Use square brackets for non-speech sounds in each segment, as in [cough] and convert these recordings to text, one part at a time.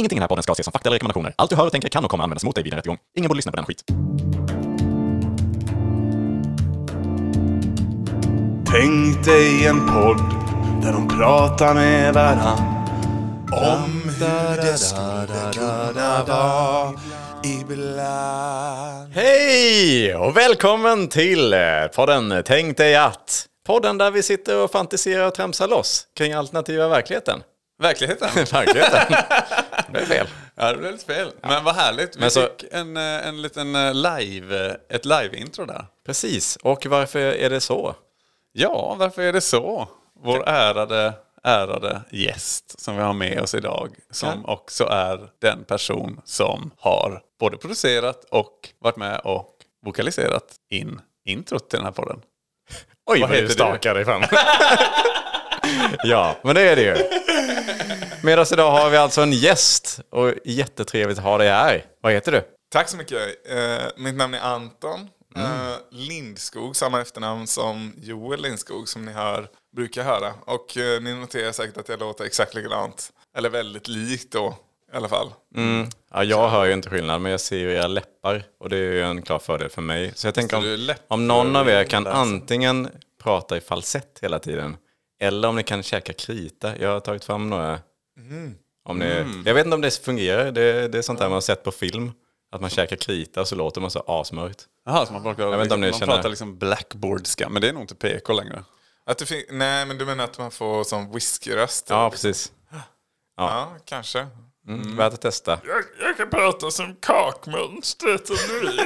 Ingenting i den här podden ska ses som fakta eller rekommendationer. Allt du hör och tänker kan och kommer användas mot dig vid en rättegång. Ingen borde lyssna på den skit. Tänk dig en podd där de pratar med varann om hur det skulle kunna vara ibland. Hej och välkommen till eh, podden Tänk dig att. Podden där vi sitter och fantiserar och tramsar loss kring alternativa verkligheten. Verkligheten? [laughs] Verkligheten. [laughs] Det är fel. Ja, det blev lite fel. Men vad härligt. Vi Men så- fick en, eh, en liten eh, live, eh, ett live-intro där. Precis. Och varför är det så? Ja, varför är det så? Vår ärade, ärade gäst som vi har med oss idag, som också är den person som har både producerat och varit med och vokaliserat in introt till den här podden. Oj, Vad vad heter du? stakar dig fram. [laughs] ja, men det är det ju. Med oss idag har vi alltså en gäst och jättetrevligt att ha dig här. Vad heter du? Tack så mycket. Eh, mitt namn är Anton eh, Lindskog, samma efternamn som Joel Lindskog som ni hör, brukar höra. Och eh, ni noterar säkert att jag låter exakt likadant. Eller väldigt likt då i alla fall. Ja, jag hör ju inte skillnad, men jag ser ju era läppar och det är ju en klar fördel för mig. Så jag tänker om, om någon av er kan antingen prata i falsett hela tiden eller om ni kan käka krita. Jag har tagit fram några. Om ni, Jag vet inte om det fungerar. Det, det är sånt där man har sett på film. Att man käkar krita och så låter man så asmörkt. Jaha, så man, pratar, vet inte om ni man känner- pratar liksom blackboardska, men det är nog inte PK längre. Att det fin- Nej, men du menar att man får sån whiskyröst? Ja, precis. ja, kanske. Mm. Värt att testa. Jag, jag kan prata som kakmonstret vill.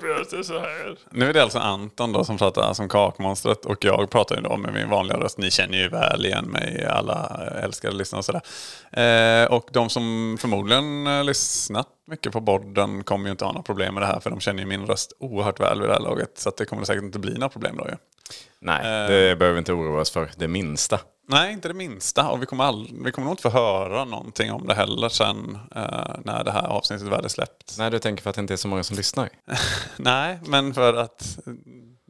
prata så här. Nu är det alltså Anton då som pratar som kakmonstret och jag pratar ju då med min vanliga röst. Ni känner ju väl igen mig, alla älskade lyssnare och sådär. Eh, och de som förmodligen eh, lyssnat mycket på podden kommer ju inte ha några problem med det här för de känner ju min röst oerhört väl vid det här laget. Så att det kommer säkert inte bli några problem då ju. Nej, det behöver vi inte oroa oss för det minsta. Nej, inte det minsta. Och vi kommer, all, vi kommer nog inte få höra någonting om det heller sen eh, när det här avsnittet väl är släppt. Nej, du tänker för att det inte är så många som lyssnar. [laughs] Nej, men för att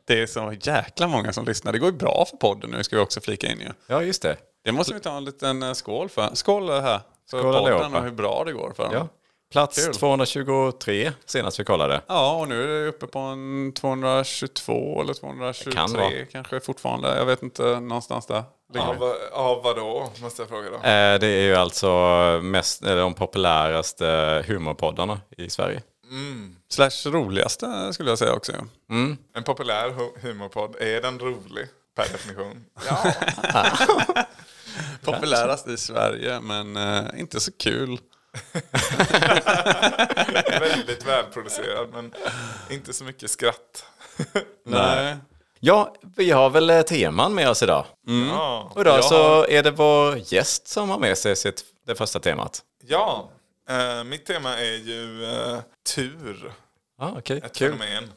det är så jäkla många som lyssnar. Det går ju bra för podden nu, ska vi också flika in ju. Ja, just det. Det måste vi ta en liten eh, skål för. Skål här för Skål podden allihopa. och hur bra det går för den. Ja. Plats Kul. 223 senast vi kollade. Ja, och nu är det uppe på en 222 eller 223 kan vara. kanske fortfarande. Jag vet inte, någonstans där. Av, av vad då, måste jag fråga då? Eh, Det är ju alltså mest, eller de populäraste humorpoddarna i Sverige. Slash roligaste skulle jag säga också. ja. En populär hu- humorpodd, är den rolig per definition? [laughs] Populärast i Sverige, men eh, inte så kul. [laughs] Väldigt välproducerad men inte så mycket skratt. Nej. Ja, vi har väl eh, teman med oss idag. Ja. Och idag Jag så är det vår gäst som har med sig sitt, det första temat. Ja, eh, mitt tema är ju eh, tur. Ja, okej, Ett kul. fenomen.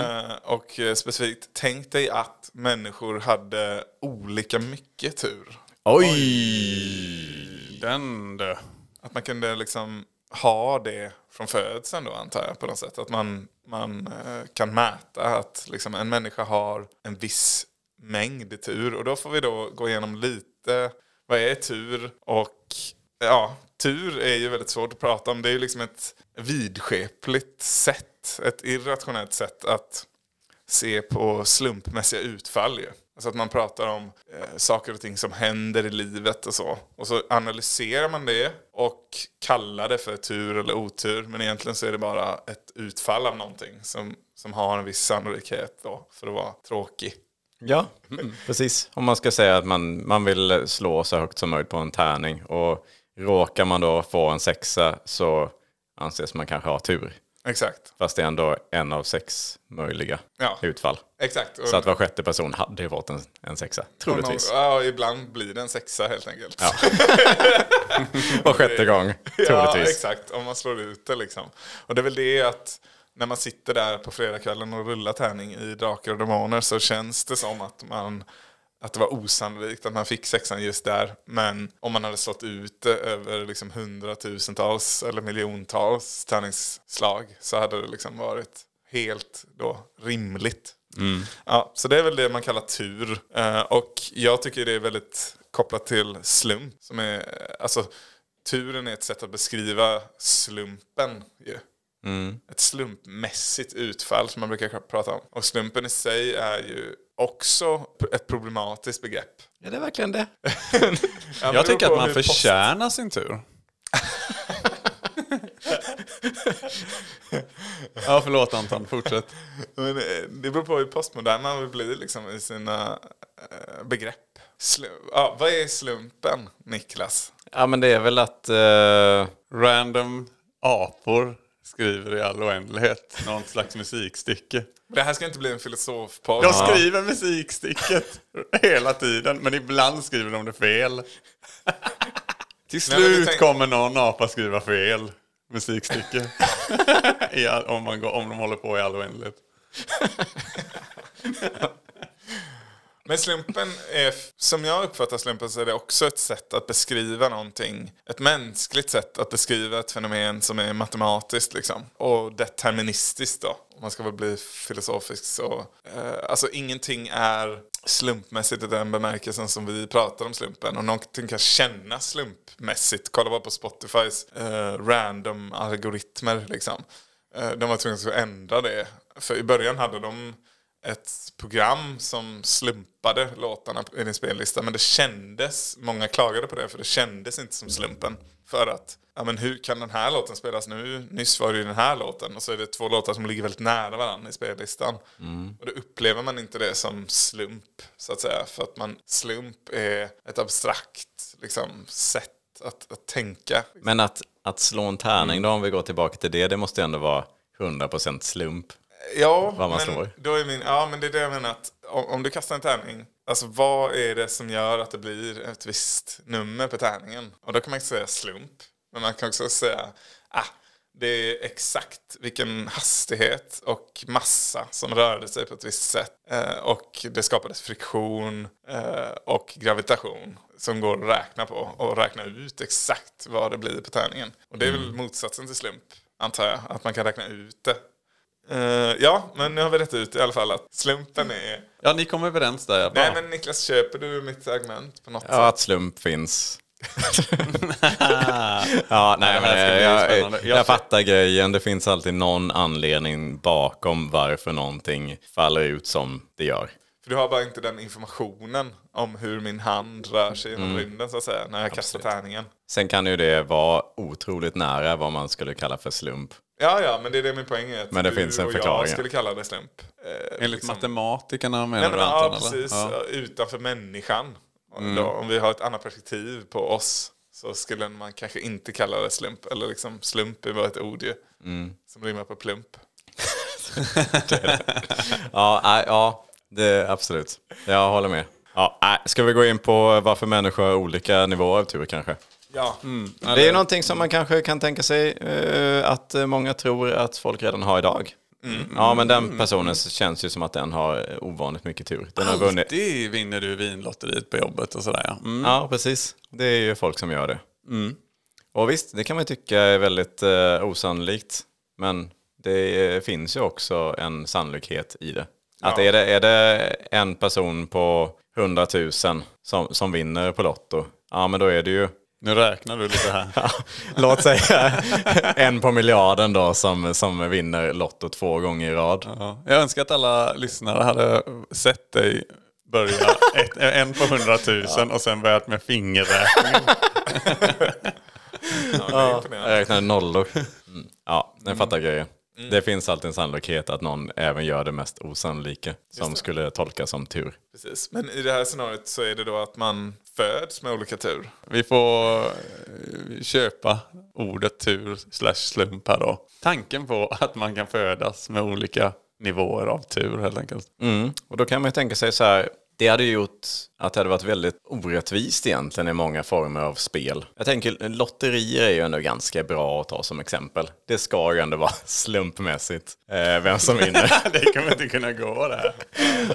Eh, och eh, specifikt, tänk dig att människor hade olika mycket tur. Oj! Den du. Att man kunde liksom ha det från födseln då antar jag på något sätt. Att man, man eh, kan mäta att liksom en människa har en viss mängd tur. Och då får vi då gå igenom lite, vad är tur? Och ja, tur är ju väldigt svårt att prata om. Det är ju liksom ett vidskepligt sätt, ett irrationellt sätt att se på slumpmässiga utfall ju. Alltså att man pratar om eh, saker och ting som händer i livet och så. Och så analyserar man det och kallar det för tur eller otur. Men egentligen så är det bara ett utfall av någonting som, som har en viss sannolikhet då för att vara tråkig. Ja, precis. Om man ska säga att man, man vill slå så högt som möjligt på en tärning och råkar man då få en sexa så anses man kanske ha tur. Exakt. Fast det är ändå en av sex möjliga Ja. utfall. Exakt. Så att var sjätte person hade fått en, en sexa, och någon, troligtvis. ja, ibland blir det en sexa helt enkelt. Ja. [laughs] Var sjätte gång, [laughs] Ja, troligtvis. exakt. Om man slår ut det liksom. Och det är väl det att när man sitter där på fredagskvällen och rullar tärning i Drakar och Demoner så känns det som att man att det var osannolikt att man fick sexan just där. Men om man hade slått ut över liksom hundratusentals eller miljontals tärningsslag så hade det liksom varit helt då rimligt. Ja, så det är väl det man kallar tur. Eh, och jag tycker det är väldigt kopplat till slump. Som är, alltså, turen är ett sätt att beskriva slumpen. Ju. Mm. Ett slumpmässigt utfall som man brukar prata om. Och slumpen i sig är ju också ett problematiskt begrepp. Är det verkligen det? [laughs] Ja, Jag tycker att man post- förtjänar sin tur. [laughs] ja, förlåt Anton. Fortsätt. Men eh, det beror på hur postmodern man vill bli liksom, i sina eh, begrepp. Slu- ja, vad är slumpen, Niklas? Ja men det är väl att... eh, Random apor skriver i all oändlighet. Någon slags musikstycke. Det här ska inte bli en filosofpodd. De skriver musikstycket hela tiden, men ibland skriver de det fel. Till slut tänk- kommer någon apa skriva fel musikstycke. [laughs] All, om, man går, om de håller på i all oändlighet. [laughs] Men slumpen är, som jag uppfattar slumpen så är det också ett sätt att beskriva någonting. Ett mänskligt sätt att beskriva ett fenomen som är matematiskt liksom. Och deterministiskt då. Om man ska väl bli filosofisk så. Eh, alltså ingenting är slumpmässigt i den bemärkelsen som vi pratar om slumpen. Och någonting kan kännas slumpmässigt. Kolla bara på Spotifys eh, random algoritmer liksom. Eh, de var tvungna att ändra det. För i början hade de ett program som slumpade låtarna i din spellista. Men det kändes, många klagade på det, för det kändes inte som slumpen. För att, ja men hur kan den här låten spelas nu? Nyss var det ju den här låten. Och så är det två låtar som ligger väldigt nära varandra i spellistan. Och då upplever man inte det som slump, så att säga. För att man, slump är ett abstrakt liksom, sätt att, att tänka. Men att, att slå en tärning då, om vi går tillbaka till det, det måste ju ändå vara 100% slump. Ja, Vad man men, slår. Då är min, ja, men det är det jag menar. Att om, om du kastar en tärning, alltså vad är det som gör att det blir ett visst nummer på tärningen? Och då kan man inte säga slump. Men man kan också säga, ah, det är exakt vilken hastighet och massa som rörde sig på ett visst sätt. Eh, och det skapades friktion eh, och gravitation som går att räkna på och räkna ut exakt vad det blir på tärningen. Och det är väl motsatsen till slump, antar jag. Att man kan räkna ut det. Eh, ja, men nu har vi rätt ut i alla fall att slumpen är... Ja, ni kom överens där. Bra. Nej men Niklas, köper du mitt argument på något Ja, sätt? att slump finns. [laughs] ja, nej, men jag, jag, Jag fattar grejen. Det finns alltid någon anledning bakom varför någonting faller ut som det gör. För du har bara inte den informationen om hur min hand rör sig genom Mm. rymden så att säga, när jag kastar tärningen. Sen kan ju det vara otroligt nära vad man skulle kalla för slump. Ja, ja, men det är det min poäng är. Att Men det du finns en och förklaring. jag skulle kalla det slump. Eh, Enligt liksom- matematikerna menar Nej, men, du ja, Anton? precis. eller? Ja. Utanför människan. Mm. Då, om vi har ett annat perspektiv på oss så skulle man kanske inte kalla det slump. Eller liksom slump är bara ett ord ju. Mm. Som rimmar på plump. [laughs] Ja, nej, ja det, absolut. Jag håller med. Ja, ska vi gå in på varför människor har olika nivåer av tur kanske? Ja, Det är någonting som man kanske kan tänka sig eh, att många tror att folk redan har idag. Ja, men den personen känns ju som att den har ovanligt mycket tur. Den har vunnit. Alltid vinner du vinlotteriet på jobbet och sådär ja. Mm. Ja, precis. Det är ju folk som gör det. Och visst, det kan man tycka är väldigt eh, osannolikt. Men det eh, finns ju också en sannolikhet i det. Att Ja. är, det, är det en person på 100 000 som, som vinner på Lotto, ja men då är det ju Nu räknar du lite här. [laughs] Låt säga [laughs] en på miljarden då som, som vinner Lotto två gånger i rad. Ja. Jag önskar att alla lyssnare hade sett dig börja [laughs] ett, en på hundratusen och sen börjat med fingerräkning. ja, det. Jag räknade nollor. Mm. Ja, jag fattar grejen. Det finns alltid en sannolikhet att någon även gör det mest osannolika som skulle tolkas som tur. Precis. Men i det här scenariot så är det då att man föds med olika tur. Vi får eh, köpa ordet tur slash slump här då. Tanken på att man kan födas med olika nivåer av tur helt enkelt. Mm. Och då kan man ju tänka sig så här, det hade ju gjort att det hade varit väldigt orättvist egentligen i många former av spel. Jag tänker, lotterier är ju ändå ganska bra att ta som exempel. Det ska ju ändå vara [laughs] slumpmässigt eh, vem som vinner. [laughs] det kommer inte kunna gå det här.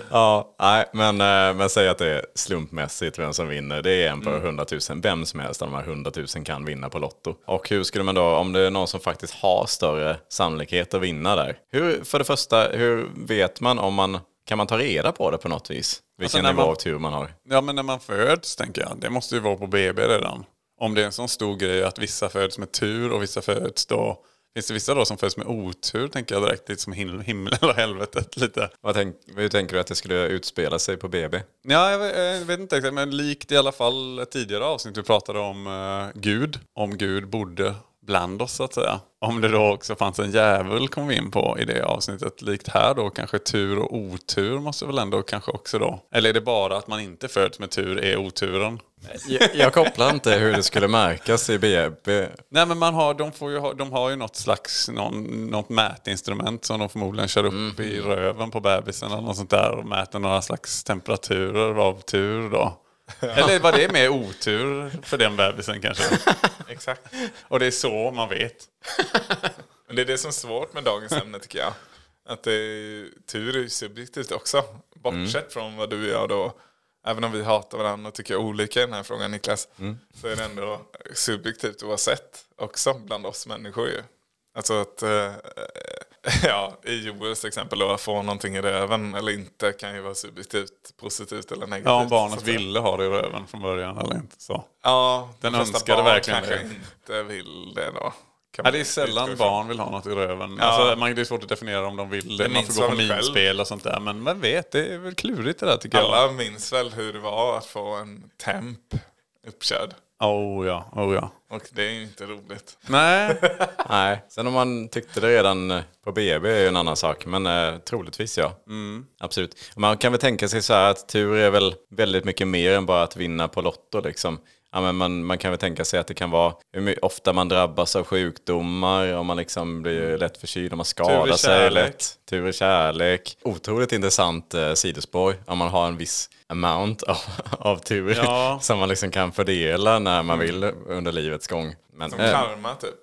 ja, nej, men, eh, men säg att det är slumpmässigt vem som vinner. Det är en på 100 000. Vem som helst av de här 100 000 kan vinna på Lotto. Och hur skulle man då, om det är någon som faktiskt har större sannolikhet att vinna där. Hur, för det första, hur vet man om man, kan man ta reda på det på något vis? Vilken när nivå man- av tur man har. Ja men när man föds tänker jag, det måste ju vara på BB redan. om det är en sån stor grej att vissa föds med tur och vissa föds då Finns det vissa då som föds med otur, tänker jag direkt, lite som him- himlen och helvetet lite. Vad tänk, hur tänker du att det skulle utspela sig på BB? Ja, jag vet, jag vet inte exakt, men likt i alla fall tidigare avsnitt vi pratade om eh, Gud. Om Gud bodde bland oss så att säga. Om det då också fanns en djävul kom vi in på i det avsnittet. Likt här då kanske tur och otur måste väl ändå kanske också då. Eller är det bara att man inte föds med tur är oturen? Jag, jag kopplar inte hur det skulle märkas i BB. Nej men man har, de, får ju ha, de har ju något slags någon, något mätinstrument som de förmodligen kör upp i röven på bebisen eller något sånt där och mäter några slags temperaturer av tur då. [laughs] Eller var det mer otur för den bebisen kanske? [laughs] Exakt. Och det är så man vet. Men det är det som är svårt med dagens ämne tycker jag. Att det är, tur är subjektivt också. Bortsett från vad du och jag då, även om vi hatar varandra och tycker olika i den här frågan Niklas, så är det ändå subjektivt oavsett också bland oss människor ju. Alltså att, eh, [laughs] ja, i Joels exempel att få någonting i röven eller inte kan ju vara subjektivt positivt eller negativt. Ja, om barnet ville ha det i röven från början eller inte så. Ja, Den de önskade verkligen kanske det. inte vill det då. Ja, man det är sällan barn vill ha något i röven. Ja. Alltså, man, det är svårt att definiera om de vill det. Det Man får gå på minspel och sånt där. Men man vet, det är väl klurigt det där tycker jag. Alla minns väl hur det var att få en temp uppkörd. Oh ja, oh ja. Och det är inte roligt. Nej, [laughs] Nej, sen om man tyckte det redan eh, på BB är ju en annan sak. Men eh, troligtvis ja. Absolut. Och Man kan väl tänka sig så här att tur är väl väldigt mycket mer än bara att vinna på Lotto liksom. Ja, men man, man kan väl tänka sig att det kan vara hur ofta man drabbas av sjukdomar, om man liksom blir lätt förkyld, om man skadar sig lätt. Tur i kärlek. Otroligt intressant eh, sidospår om man har en viss amount av, av tur Ja. [laughs] som man liksom kan fördela när man vill under livets gång. Men, Som eh, karma typ.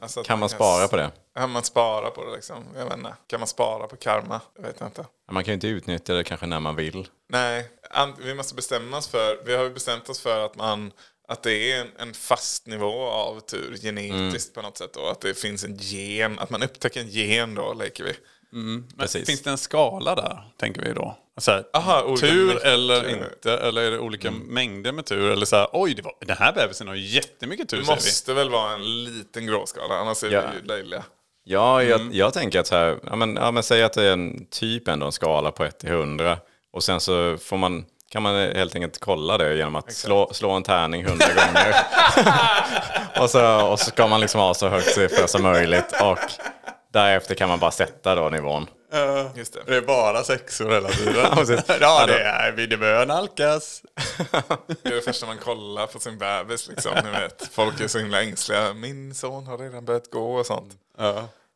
Alltså att kan man spara på det? Kan man spara på det liksom? Jag vet inte. Kan man spara på karma? Jag vet inte. Man kan ju inte utnyttja det kanske när man vill. Nej, vi måste bestämma oss för, vi har ju bestämt oss för att man att det är en, en fast nivå av tur genetiskt på något sätt då. Att det finns en gen, att man upptäcker en gen då, leker vi. men Precis. finns det en skala där, tänker vi då? Så här, Aha, tur eller inte? Eller är det olika mängder med tur? Eller så här, oj, det var, den här bebisen har jättemycket tur, Det måste väl vara en liten gråskala, annars är Ja. vi ju löjliga. Ja, jag, jag tänker att så här, ja men, ja men säg att det är en typ ändå en skala på 1 till 100. Och sen så får man, kan man helt enkelt kolla det genom att slå, slå en tärning 100 gånger. [laughs] och, så, och så ska man liksom ha så högt siffra som möjligt. Och därefter kan man bara sätta då nivån. Just det. Det är bara sexor hela tiden. [laughs] Ja, ja, det är vi. Det börjar nalkas. [laughs] Det är det första man kollar på sin bebis liksom. Ni vet. Folk är så himla ängsliga. Min son har redan börjat gå och sånt.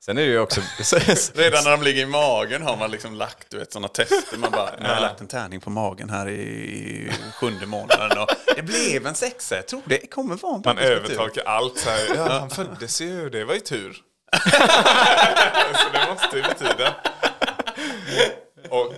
Sen är det ju också... [laughs] [laughs] Redan när de ligger i magen har man liksom lagt du vet, sådana tester. Man bara, nu har jag lagt en tärning på magen här i sjunde månaden. Och det blev en sexa. Jag tror det kommer vara en Man övertolkar allt så här. Ja, han föddes ju, det var ju tur. [laughs] så det måste ju betyda. Och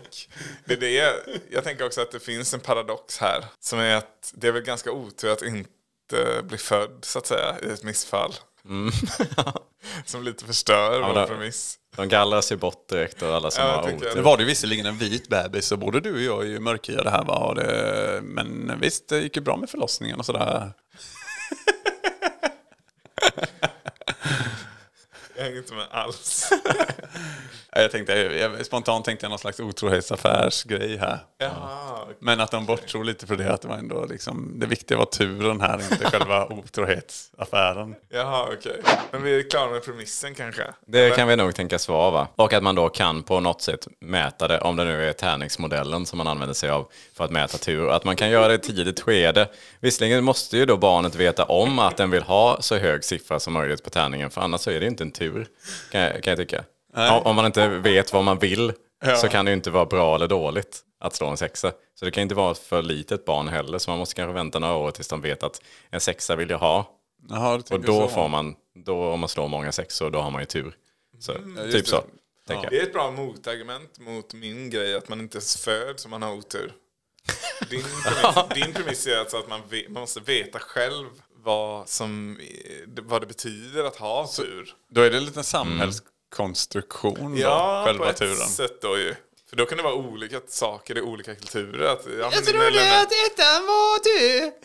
det är det, jag tänker också att det finns en paradox här. Som är att det är väl ganska otur att inte bli född så att säga i ett missfall. [laughs] som lite förstör vår det- premiss. De gallras ju bort direkt och alla som Ja, har otur. Nu var det ju visserligen en vit bebis så både du och jag är ju mörkhyade här. Va? Det, men visst, det gick ju bra med förlossningen och sådär. [laughs] Jag hänger inte med alls. [laughs] Ja, Jag tänkte, jag, spontant tänkte jag någon slags otrohetsaffärsgrej här. Jaha, Men att de borttror lite för det, att det var ändå liksom, det viktiga var turen här, inte själva [laughs] otrohetsaffären. Jaha okej. Men vi är klara med premissen kanske? Det kan vi nog tänkas vara va? Och att man då kan på något sätt mäta det, om det nu är tärningsmodellen som man använder sig av för att mäta tur. Att man kan göra det i tidigt skede. Visserligen måste ju då barnet veta om att den vill ha så hög siffra som möjligt på tärningen, för annars så är det inte en tur, kan jag, kan jag tycka. Om, om man inte vet vad man vill så kan det ju inte vara bra eller dåligt att slå en sexa. Så det kan inte vara för litet barn heller, så man måste kanske vänta några år tills de vet att en sexa vill jag ha. Jaha, du Och då så. får man, då om man slår många sexor, då har man ju tur. Så, just typ det. så, Det jag. är ett bra motargument mot min grej att man inte föds om man har otur. [laughs] Din premiss, din premiss är alltså att man, ve- man måste veta själv vad, som, vad det betyder att ha tur. Då är det en liten samhällskonstruktion Ja, då, själva på ett turen. sätt då ju. För då kan det vara olika saker i olika kulturer. Att, ja, men dina element- ettan var du. [laughs]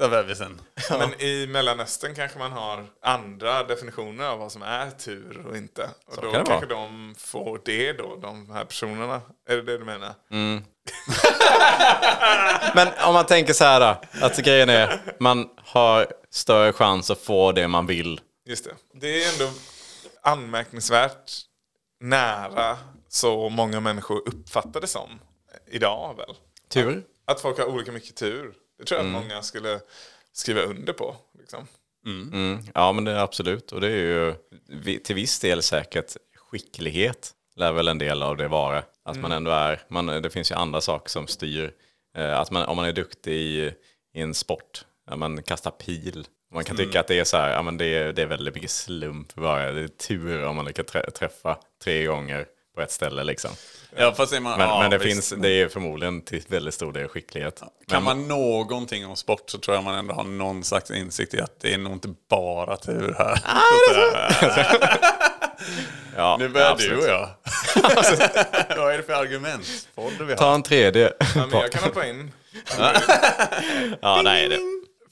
Så bebisen. Men i Mellanöstern kanske man har andra definitioner av vad som är tur och inte. Och då kan kanske de får det då, de här personerna. Är det det du menar? [laughs] Men om man tänker så här då, att grejen är man har större chans att få det man vill. Just det. Det är ändå anmärkningsvärt nära så många människor uppfattar det som idag väl. Tur. Att folk har olika mycket tur. Det tror jag att många skulle skriva under på. Liksom. Mm. Ja men det är absolut. Och det är ju till viss del säkert skicklighet. Lär väl en del av det vara. Att man ändå är, man, det finns ju andra saker som styr. Eh, att man, om man är duktig i, i en sport, ja, man kastar pil. Man kan tycka att det är så här, ja men det är, det är väldigt mycket slump bara. Det är tur om man lyckas trä- träffa tre gånger på ett ställe liksom. Ja, fast man, Men, ja, men det, visst. finns, det är förmodligen till väldigt stor del skicklighet. Kan Men, man någonting om sport så tror jag man ändå har någon slags insikt i att det är nog inte bara tur här. [laughs] ja, nu börjar absolut. du och jag. [laughs] Vad är det för har? Ta en tredje. Ja, men jag kan hoppa in. [laughs] ja, nej, det,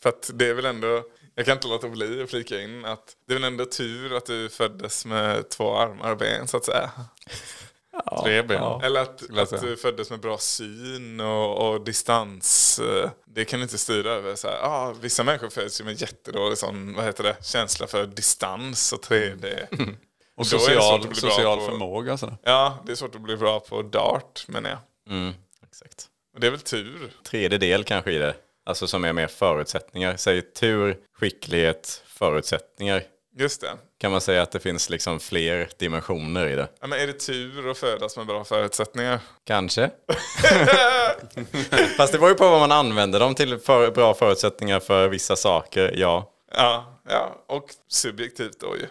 För att det är väl ändå, jag kan inte låta bli att flika in att det är väl ändå tur att du föddes med två armar och ben så att säga. Tre ben. Eller att, att du föddes med bra syn och, och distans. eh, Det kan du inte styra över. Så här, ah, vissa människor föds ju med jättedålig sån, vad heter det, känsla för distans och 3D. [laughs] Och Då social, social på- förmåga. Så. Ja, det är svårt att bli bra på dart menar jag. mm, exakt. Och det är väl tur. Tredje del kanske i det. Alltså som är mer förutsättningar. Säg tur, skicklighet, förutsättningar. Just det. Kan man säga att det finns liksom fler dimensioner i det? Ja, men är det tur att födas med bra förutsättningar? Kanske. [laughs] Fast det var ju på vad man använder dem till för bra förutsättningar för vissa saker, ja. Ja, ja. och subjektivt då ju.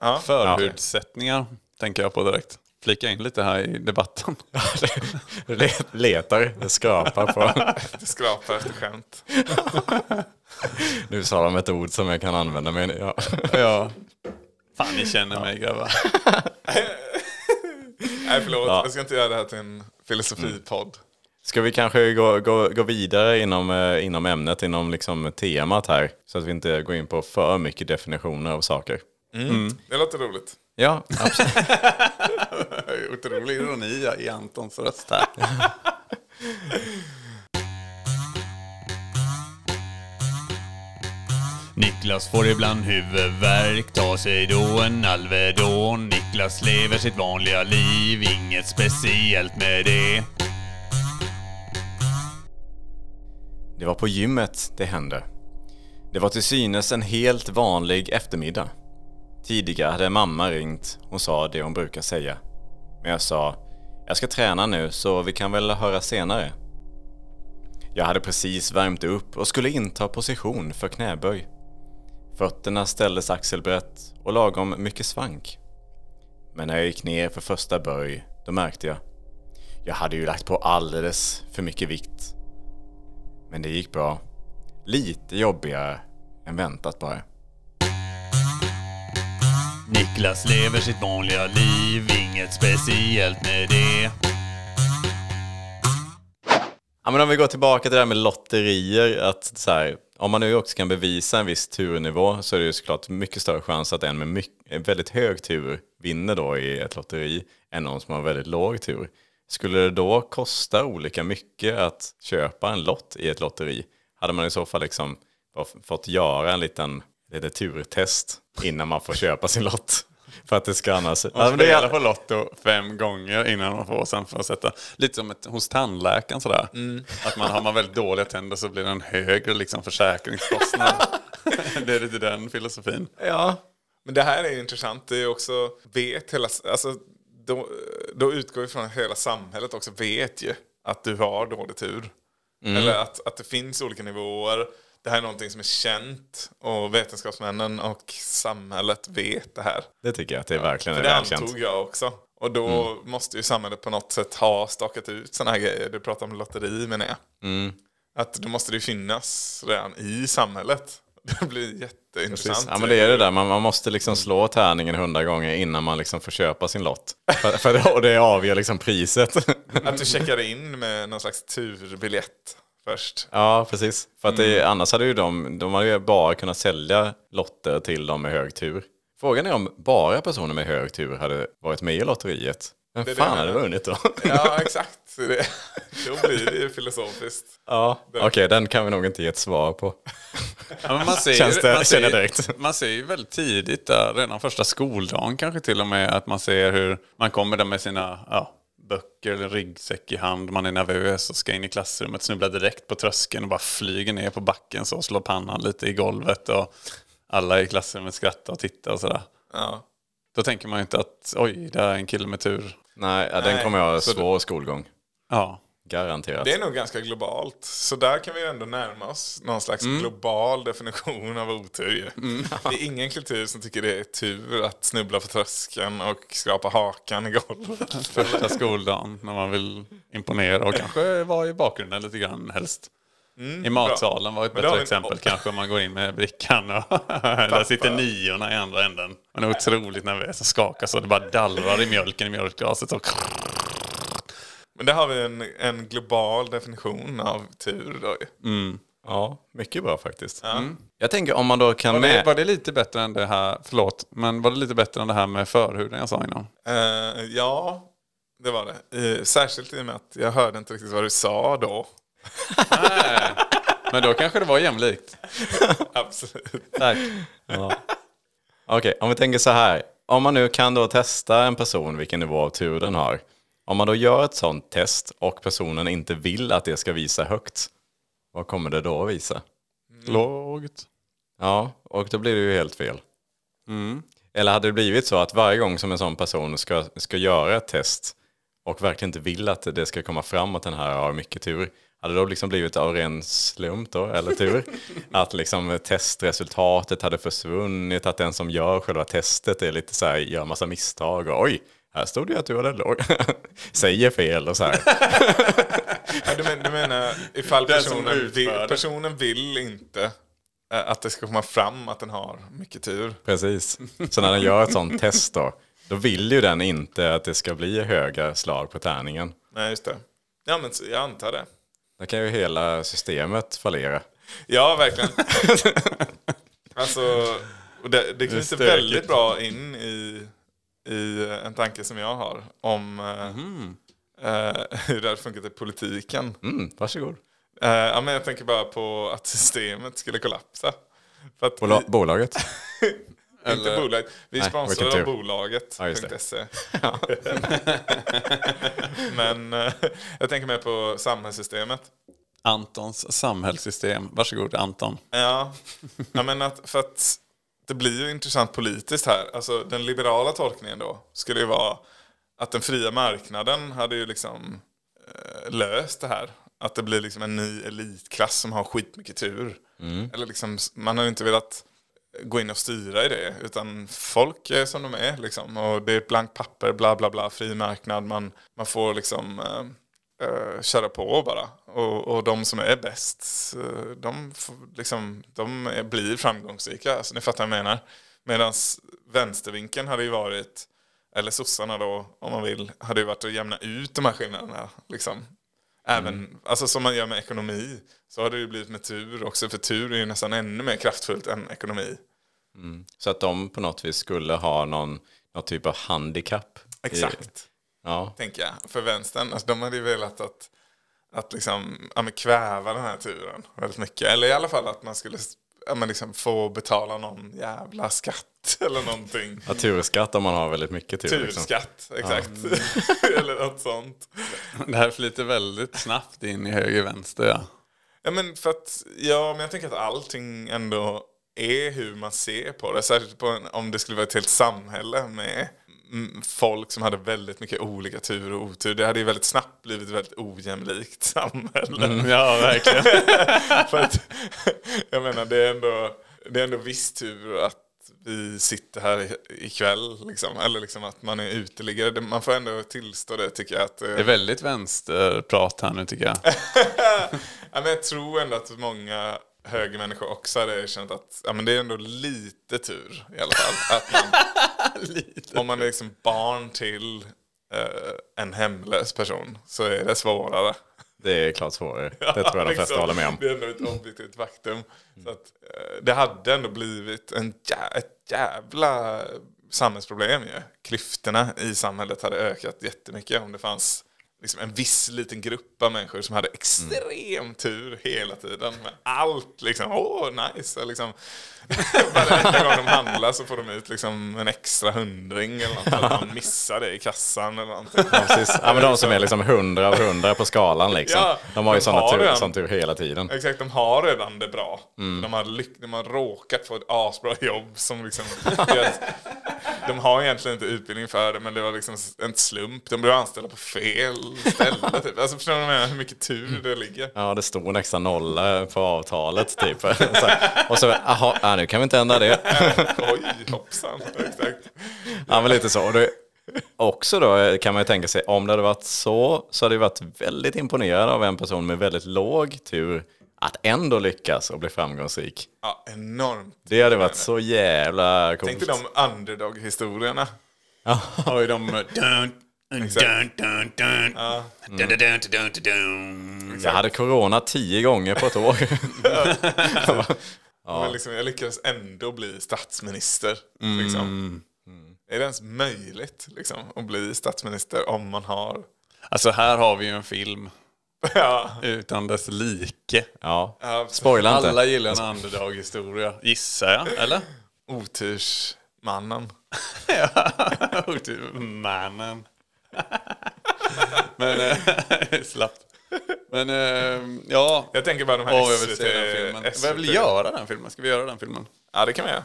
Ja. Förutsättningar tänker jag på direkt. Flika in lite här i debatten. [laughs] Le- Letar, skrapar på. [laughs] Det skrapar efter skämt. [laughs] Nu sa de ett ord som jag kan använda mig ja. ja. [laughs] Fan, ni känner mig grabbar. [laughs] Nej, förlåt. Ja. Jag ska inte göra det här till en filosofipodd. Ska vi kanske gå, gå, gå vidare inom, eh, inom ämnet, inom liksom temat här? Så att vi inte går in på för mycket definitioner av saker. Det låter roligt. Ja, absolut. Otrolig ironi i Antons röst här. Niklas får ibland huvudvärk, tar sig då en Alvedon. Niklas lever sitt vanliga liv, inget speciellt med det. Det var på gymmet det hände. Det var till synes en helt vanlig eftermiddag. Tidigare hade mamma ringt. Hon sa det hon brukar säga. Men jag sa, jag ska träna nu så vi kan väl höra senare. Jag hade precis värmt upp och skulle inta position för knäböj. Fötterna ställdes axelbrett och lagom mycket svank. Men när jag gick ner för första böj, då märkte jag. Jag hade ju lagt på alldeles för mycket vikt. Men det gick bra. Lite jobbigare än väntat bara. Niklas lever sitt vanliga liv, inget speciellt med det. Ja, men om vi går tillbaka till det här med lotterier. Att så här, om man nu också kan bevisa en viss turnivå så är det ju såklart mycket större chans att en med mycket, väldigt hög tur vinner då i ett lotteri än någon som har väldigt låg tur. Skulle det då kosta olika mycket att köpa en lott i ett lotteri? Hade man i så fall liksom fått göra en liten, liten turtest innan man får köpa sin lott? För att det ska annars... Man det spelar är, på Lotto fem gånger innan man får sen för att sätta. Lite som ett, hos tandläkaren sådär. Att man har man väldigt dåliga tänder så blir det en högre liksom, försäkringskostnad. [laughs] det är lite den filosofin. ja, Men det här är ju intressant. Det är också, vet hela, alltså, då, då utgår vi från att hela samhället också vet ju att du har dålig tur. Eller att, att det finns olika nivåer. Det här är någonting som är känt och vetenskapsmännen och samhället vet det här. det tycker jag att det verkligen För är det välkänt. antog jag också. Och då måste ju samhället på något sätt ha stakat ut sådana här grejer. Du pratar om lotteri menar jag. Att då måste det ju finnas redan i samhället. [laughs] Det blir jätteintressant. Precis. Ja men det är det där, man, man måste liksom slå tärningen hundra gånger innan man liksom får köpa sin lott. För, för det, och det avgör liksom priset. Att du checkar in med någon slags turbiljett först. Ja, precis. För att det, annars hade ju de, de hade ju bara kunnat sälja lotter till dem med hög tur. Frågan är om bara personer med hög tur hade varit med i lotteriet. Vem Det fan hade vunnit då? [laughs] Ja, exakt. Det, då blir det ju filosofiskt. ja, okej, den kan vi nog inte ge ett svar på. Ja, man ser, Känns det- man, ser, direkt. man ser ju väldigt tidigt där, redan första skoldagen kanske till och med, att man ser hur man kommer där med sina ja, böcker eller ryggsäck i hand, man är nervös och ska in i klassrummet, snubblar direkt på tröskeln och bara flyger ner på backen så och slår pannan lite i golvet och alla i klassrummet skrattar och tittar och sådär. Ja. Då tänker man ju inte att oj, det är en kille med tur. Nej, ja, den Nej, kommer jag ha svår skolgång. Ja, Garanterat. Det är nog ganska globalt. Så där kan vi ändå närma oss någon slags global definition av otur ju. [laughs] Det är ingen kultur som tycker det är tur att snubbla på tröskeln och skrapa hakan i golvet. [laughs] första skoldagen när man vill imponera och kanske vara i bakgrunden lite grann helst. I matsalen var ett bättre exempel kanske om man går in med brickan och [laughs] där sitter niorna i andra änden. Man är otroligt nervös och skakar så det bara dallrar i mjölken i mjölkglaset. Och Men där har vi en, en global definition av tur då ju. Ja, mycket bra faktiskt. Mm. Jag tänker om man då kan var, det, med... var det lite bättre än det här, förlåt, men var det lite bättre än det här med förhuden jag sa innan? Eh, ja, det var det. Eh, särskilt i och med att jag hörde inte riktigt vad du sa då. Men då kanske det var jämlikt. [laughs] Absolut. Tack. Okej, om vi tänker så här. Om man nu kan då testa en person vilken nivå av tur den har. Om man då gör ett sånt test och personen inte vill att det ska visa högt. Vad kommer det då att visa? Lågt. Ja, och då blir det ju helt fel. Eller hade det blivit så att varje gång som en sån person ska, ska göra ett test och verkligen inte vill att det ska komma fram att den här har mycket tur. Hade det då liksom blivit av ren slump då, eller tur? [laughs] att liksom testresultatet hade försvunnit, att den som gör själva testet är lite så här, gör massa misstag och oj, här stod det att du hade låg. [laughs] Säger fel och så här. Ja, du, men, du menar ifall personen vill, personen vill inte eh, att det ska komma fram att den har mycket tur. Precis. Så när den gör ett sånt test då, då vill ju den inte att det ska bli höga slag på tärningen. Nej, just det. Ja, men jag antar det. Då kan ju hela systemet fallera. Ja, verkligen. [laughs] alltså, det, det knyter väldigt bra in i, i en tanke som jag har om eh, eh, [laughs] hur det hade funkat i politiken. Mm, varsågod. Eh, ja, men jag tänker bara på att systemet skulle kollapsa. För att Bola- vi, bolaget. [laughs] inte bolaget. Vi är sponsrade av tur. bolaget. Ja, just det. .se. [laughs] men eh, jag tänker mer på samhällssystemet. Antons samhällssystem. Varsågod Anton. Ja, jag menar att, för att det blir ju intressant politiskt här. Alltså den liberala tolkningen då skulle ju vara att den fria marknaden hade ju liksom eh, löst det här. Att det blir liksom en ny elitklass som har skitmycket tur. Eller liksom, man har ju inte velat gå in och styra i det. Utan folk är som de är liksom. Och det är ett blankt papper, bla bla bla, fri marknad. Man, man får liksom eh, eh, köra på bara. Och, och de som är bäst, de, liksom, de blir framgångsrika. Alltså, ni fattar vad jag menar. Medan vänstervinkeln hade ju varit, eller sossarna då, om man vill, hade ju varit att jämna ut de här skillnaderna. Liksom. Även, alltså som man gör med ekonomi, så har det ju blivit med tur också. För tur är ju nästan ännu mer kraftfullt än ekonomi. Så att de på något vis skulle ha någon, någon typ av handikapp. i- Exakt. Ja, tänker jag, för vänstern. Alltså, de hade ju velat att, att liksom, ja, men kväva den här turen väldigt mycket. Eller i alla fall att man skulle ja, men liksom få betala någon jävla skatt [laughs] eller någonting. ja turskatt om man har väldigt mycket tur. Liksom. Turskatt, exakt. [laughs] eller något sånt. Det här flyter väldigt snabbt in i höger-vänster. Ja. Ja, men för att, ja, men jag tänker att allting ändå är hur man ser på det. Särskilt på en, om det skulle vara ett helt samhälle med mm, folk som hade väldigt mycket olika tur och otur. Det hade ju väldigt snabbt blivit ett väldigt ojämlikt [laughs] samhälle. ja, verkligen. [laughs] För att, jag menar, det är ändå, det är ändå viss tur att vi sitter här ikväll. Liksom. Eller liksom att man är uteliggare. Man får ändå tillstå det tycker jag. Att, eh, Det är väldigt vänsterprat här nu tycker jag. [laughs] ja, men jag tror ändå att många högermänniskor också hade känt att ja, men det är ändå lite tur i alla fall. Att man, om man är liksom barn till eh, en hemlös person så är det svårare. Det är klart svårare. [laughs] Det tror jag de flesta liksom. håller med om. Det är ändå ett objektivt faktum. Så att, eh, det hade ändå blivit en jä- ett jävla samhällsproblem ju. Klyftorna i samhället hade ökat jättemycket om det fanns liksom en viss liten grupp av människor som hade extrem tur hela tiden. Med allt liksom, åh nice. Liksom, [laughs] varenda gång de handlar så får de ut liksom en extra hundring eller något. Att man missar det i kassan eller någonting. Ja, precis. Ja, men de som är liksom 100 av 100 på skalan [laughs] liksom. Ja, de har ju de sån tur, redan- sån tur hela tiden. Exakt, de har redan det bra. De, har lyck- de har råkat få ett asbra jobb som liksom... [laughs] de har egentligen inte utbildning för det, men det var liksom en slump. De blev anställda på fel ställe. Typ. Alltså, förstår du jag? Hur mycket tur det ligger? Ja, det stod en extra nolla på avtalet typ. [laughs] Så, och så, jaha, ja, nu kan vi inte ändra det. [laughs] Oj, hoppsan. [laughs] Exakt. Ja, men lite så. Och det, också då kan man ju tänka sig, om det hade varit så, så hade det varit väldigt imponerad av en person med väldigt låg tur att ändå lyckas och bli framgångsrik. Ja, enormt. Det hade varit så jävla coolt. Tänk dig de underdog-historierna. Oj, de... Dun, Jag hade corona tio gånger på ett år. [laughs] Men liksom, jag lyckades ändå bli statsminister. Liksom. Är det ens möjligt liksom, att bli statsminister om man har... Alltså här har vi ju en film [laughs] ja, utan dess like. Ja, ja, spoila inte. Alla gillar en underdog-historia, gissar jag. Eller? otursmannen. [laughs] Mannen. [laughs] Men, äh, [laughs] slappt. Men, äh, ja. Jag tänker bara de här Åh, jag vill se den filmen. SVT. Jag vill göra den filmen. Ska vi göra den filmen? Ja, det kan vi göra.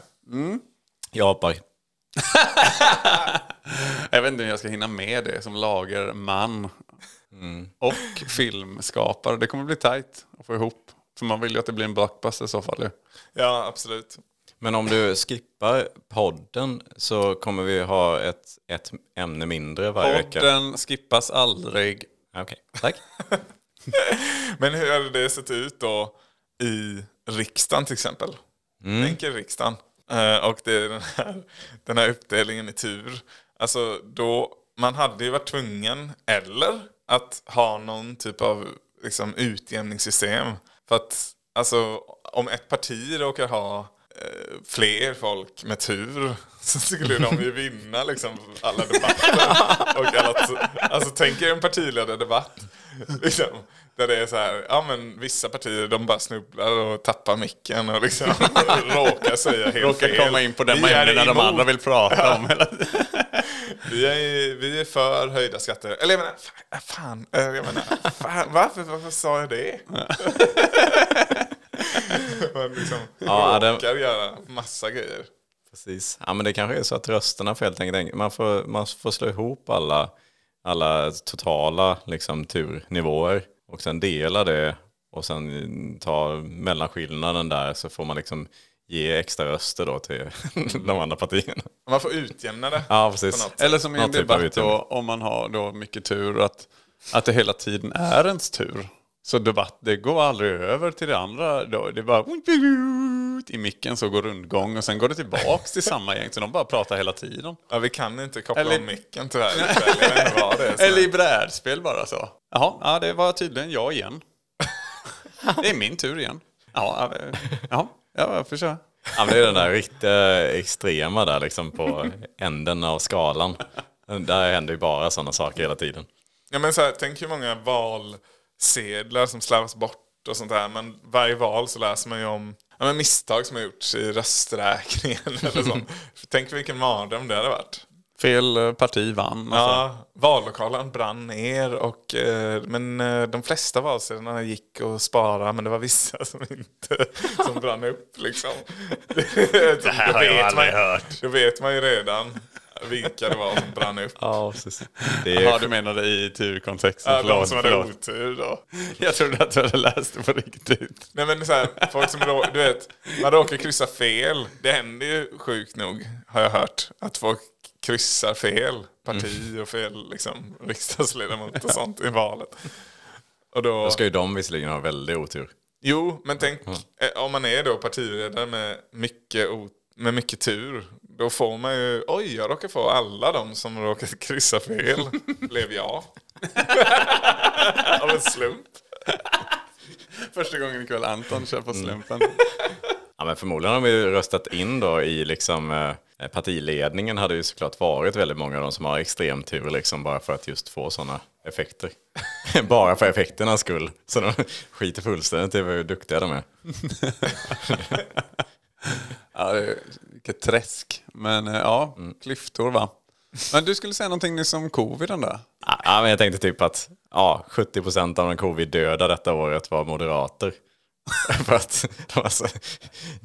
Jag hoppar. [laughs] Jag vet inte om jag ska hinna med det som lagerman. Och filmskapare. Det kommer bli tajt att få ihop. För man vill ju att det blir en blockbuster i så fall. ju. Ja, absolut. Men om du skippar podden så kommer vi ha ett, ett ämne mindre varje vecka. Podden skippas aldrig. Okej, tack. [laughs] Men hur hade det sett ut då i riksdagen till exempel? Tänk er riksdagen. Eh, och det är den här, den här uppdelningen i tur. Alltså då, man hade ju varit tvungen, eller att ha någon typ av liksom, utjämningssystem. För att alltså, om ett parti råkar ha fler folk med tur [laughs] så skulle de ju vinna liksom alla [laughs] debatter. Och alla alltså tänk er en partiledardebatt liksom, där det är så här, ja men vissa partier de bara snubblar och tappar micken och liksom [laughs] råkar säga helt Råkar fel. komma in på de Vi är ämnena de andra vill prata om. Hela tiden. Vi är, vi är för höjda skatter. Eller jag menar, fan, eh, jag menar fan varför, varför sa jag det? [laughs] Man liksom Ja, det- råkar göra massa grejer. Precis. Ja, men det kanske är så att rösterna får helt enkelt, man får, man får slå ihop alla, alla totala liksom, turnivåer och sen dela det och sen ta mellanskillnaden där så får man liksom ge extra röster då till [laughs] de andra partierna. Man får utjämna det. Ja, på precis. Eller som i en typ debatt då, om man har då mycket tur, att, att det hela tiden är ens tur. Så debatt, det går aldrig över till det andra. Det är bara i micken så går rundgång och sen går det tillbaks till samma gäng. Så de bara pratar hela tiden. Ja, vi kan inte koppla Eller- om micken tyvärr. vad det är. som Eller i brädspel bara så. Jaha, ja, det var tydligen jag igen. [laughs] Det är min tur igen. Ja, ja, ja, ja jag får köra. Ja, det är den där riktiga extrema där liksom på änden av skalan. Där händer ju bara sådana saker hela tiden. Ja, men så här, tänk hur många valsedlar som slarvas bort och sånt där. Men varje val så läser man ju om ja, men misstag som har gjorts i rösträkningen [laughs] eller sånt. Tänk vilken mardröm det hade varit. Fel eh, parti vann. Alltså. Ja, vallokalen brann ner och eh, men eh, de flesta valsedlarna gick att spara men det var vissa [laughs] som inte som brann upp liksom. [laughs] det här har jag aldrig hört. Då vet man ju redan vilka det var som brann upp. [laughs] Ja, precis. Det är, du menade i turkontexten. Ja, de som hade förlåt. otur då. Jag trodde att du hade läst det på riktigt. Nej men så här, folk som du vet, man råkar kryssa fel. Det händer ju sjukt nog, har jag hört, att folk kryssar fel parti och fel liksom, riksdagsledamot och sånt i valet. Och då, då ska ju de visserligen ha väldigt otur. jo, men tänk eh, om man är då partiledare med mycket, o, med mycket tur. Då får man ju, oj jag råkar få alla de som råkar kryssa fel, blev jag. Av en slump. Första gången ikväll Anton kör på slumpen. Ja, men förmodligen har de ju röstat in då i liksom, eh, partiledningen hade ju såklart varit väldigt många av dem som har extrem tur liksom bara för att just få sådana effekter. [laughs] bara för effekternas skull. Så de skiter fullständigt i hur duktiga de är. [laughs] Ja, det är, vilket träsk. Men eh, ja, klyftor va. Men du skulle säga någonting nyss om coviden där? Ja, men jag tänkte typ att ja, 70% av de covid-döda detta året var moderater. [laughs] för att de har så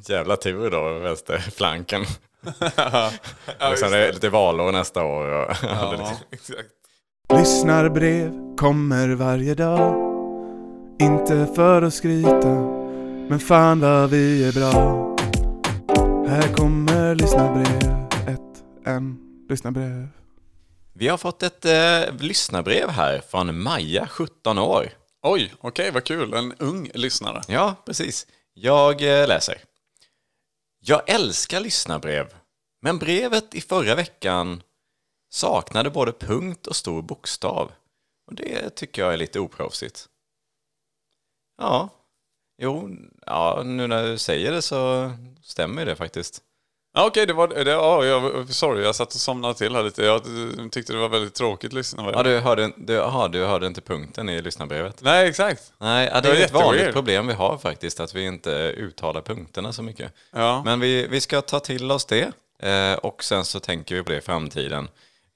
jävla tur då, vänsterflanken. [laughs] och sen är det lite valår nästa år. Och, [laughs] Exakt. Lyssnarbrev kommer varje dag Inte för att skryta Men fan vad vi är bra Här kommer lyssnarbrev Ett, en, lyssnarbrev Vi har fått ett eh, lyssnarbrev här från Maja, 17 år. Oj, okej vad kul. En ung lyssnare. Ja, precis. Jag eh, läser. Jag älskar lyssnarbrev, men brevet i förra veckan saknade både punkt och stor bokstav. Och det tycker jag är lite oproffsigt. Ja, jo, ja, nu när du säger det så stämmer det faktiskt. Ja, okej, det var det. Ja, jag, sorry, jag satt och somnade till här lite. Jag tyckte det var väldigt tråkigt lyssna. Ja, du hörde, du, aha, du hörde inte punkten i lyssnarbrevet? Nej, exakt. Nej, ja, det Det är ett vanligt problem vi har faktiskt, att vi inte uttalar punkterna så mycket. Ja. Men vi, vi ska ta till oss det eh, och sen så tänker vi på det i framtiden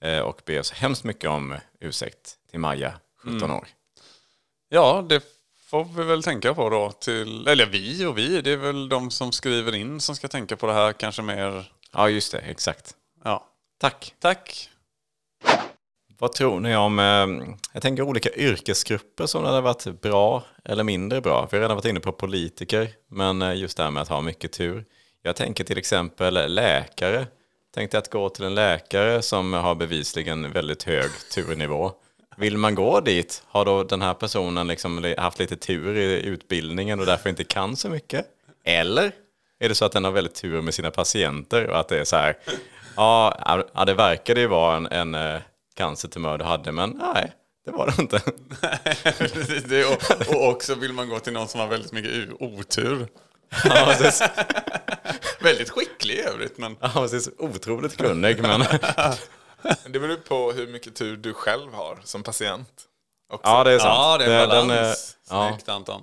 eh, och ber så hemskt mycket om ursäkt till Maja, 17 Mm. år. Ja, det får vi väl tänka på då. Till, eller vi och vi, det är väl de som skriver in som ska tänka på det här kanske mer. Ja, just det, exakt. Ja, Tack. tack. Vad tror ni om, eh, jag tänker olika yrkesgrupper som hade varit bra eller mindre bra. Vi har redan varit inne på politiker, men eh, just det här med att ha mycket tur. Jag tänker till exempel läkare. Tänkte att gå till en läkare som har bevisligen väldigt hög turnivå. Vill man gå dit, har då den här personen liksom li- haft lite tur i utbildningen och därför inte kan så mycket? Eller är det så att den har väldigt tur med sina patienter och att det är så här, ja, ja det verkade ju vara en, en eh, cancertumör du hade, men nej, det var det inte. [laughs] Det, och, och också vill man gå till någon som har väldigt mycket otur. Ja. [laughs] Väldigt skicklig i övrigt, men Ja, precis. Otroligt kunnig, Men [laughs] Det beror på hur mycket tur du själv har som patient. Också. ja, det är sant. ja, det är en den, balans. eh, ja. Snyggt Anton.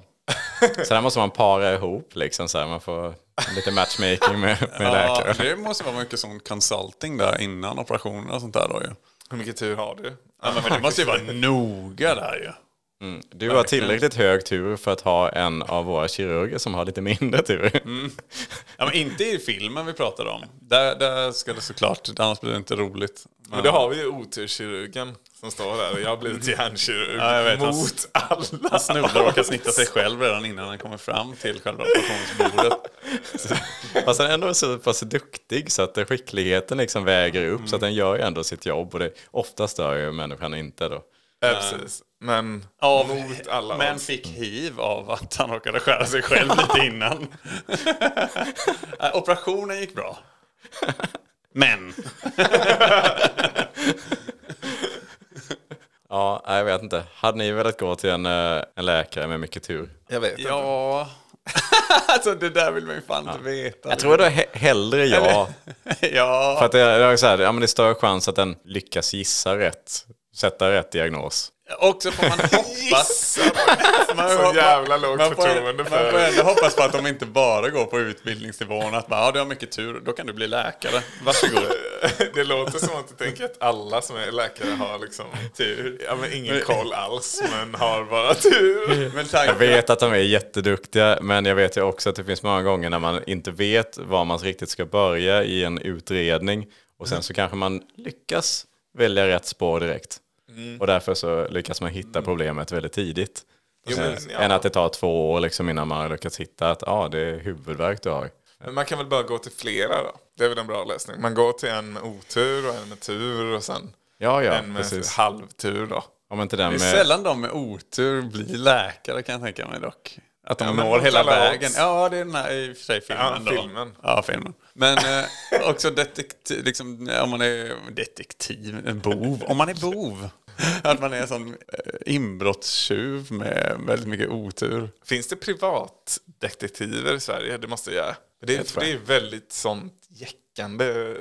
[laughs] Så där måste man para ihop, liksom, så här. man får lite matchmaking med, med Ja, läkare. det måste vara mycket sån consulting där innan operationer och sånt där då ju. Hur mycket tur har du? Ja, men det måste ju vara noga där ju. Du har tillräckligt hög tur för att ha en av våra kirurger som har lite mindre tur. Ja, men inte i filmen vi pratade om. Där, där ska det såklart, annars blir det inte roligt. Men då har vi ju oturkirurgen som står där jag har blivit hjärnkirurg Ja, jag vet. mot alla. Han snubblar och råkar snitta sig själv redan innan han kommer fram till själva operationsbordet. Fast den är ändå så pass duktig så att skickligheten liksom väger upp så att den gör ju ändå sitt jobb och det oftast dör ju människan inte då. Ja, precis. Men Av, mot alla men odds. fick hiv av att han råkade skära sig själv [laughs] lite innan. [laughs] Operationen gick bra. Men. [laughs] Ja, jag vet inte. Hade ni velat gå till en, eh, en läkare med mycket tur? Jag vet inte. Ja. alltså det där vill man ju fan inte veta. Jag tror det är he- hellre ja. ja. För att det, det, är så här, ja, men det är större chans att den lyckas gissa rätt. Sätta rätt diagnos. Också får man [laughs] hoppas. man, Så jävla lågt man förtroende Man för- får ändå hoppas på att de inte bara går på utbildningsnivån. Att bara, ja, du har mycket tur, då kan du bli läkare. Varsågod. [laughs] Det låter som att du tänker att alla som är läkare har liksom tur. Ja, men ingen koll alls, men har bara tur. Men. Jag vet att de är jätteduktiga, men jag vet ju också att det finns många gånger när man inte vet var man riktigt ska börja i en utredning. Och sen så kanske man lyckas välja rätt spår direkt. Och därför så lyckas man hitta problemet väldigt tidigt. Jo, men, ja. Än att det tar två år liksom innan man har lyckats hitta att ah, det är huvudvärk du har. Men man kan väl bara gå till flera då? Det är väl en bra lösning. Man går till en med otur och en med tur och sen Ja, ja, en med precis. halvtur då. Om inte Det den är med... sällan de med otur blir läkare kan jag tänka mig dock. Att de Ja, når hela vägen. Ja, det är den här i och för sig filmen Ja, då. filmen. Ja, filmen. Men eh, också detektiv, liksom, om man är detektiv, en bov. Om man är bov. Att man är en sån eh, inbrottstjuv med väldigt mycket otur. Finns det privatdetektiver i Sverige? Det måste jag göra. Det är, det är väldigt sånt jäckande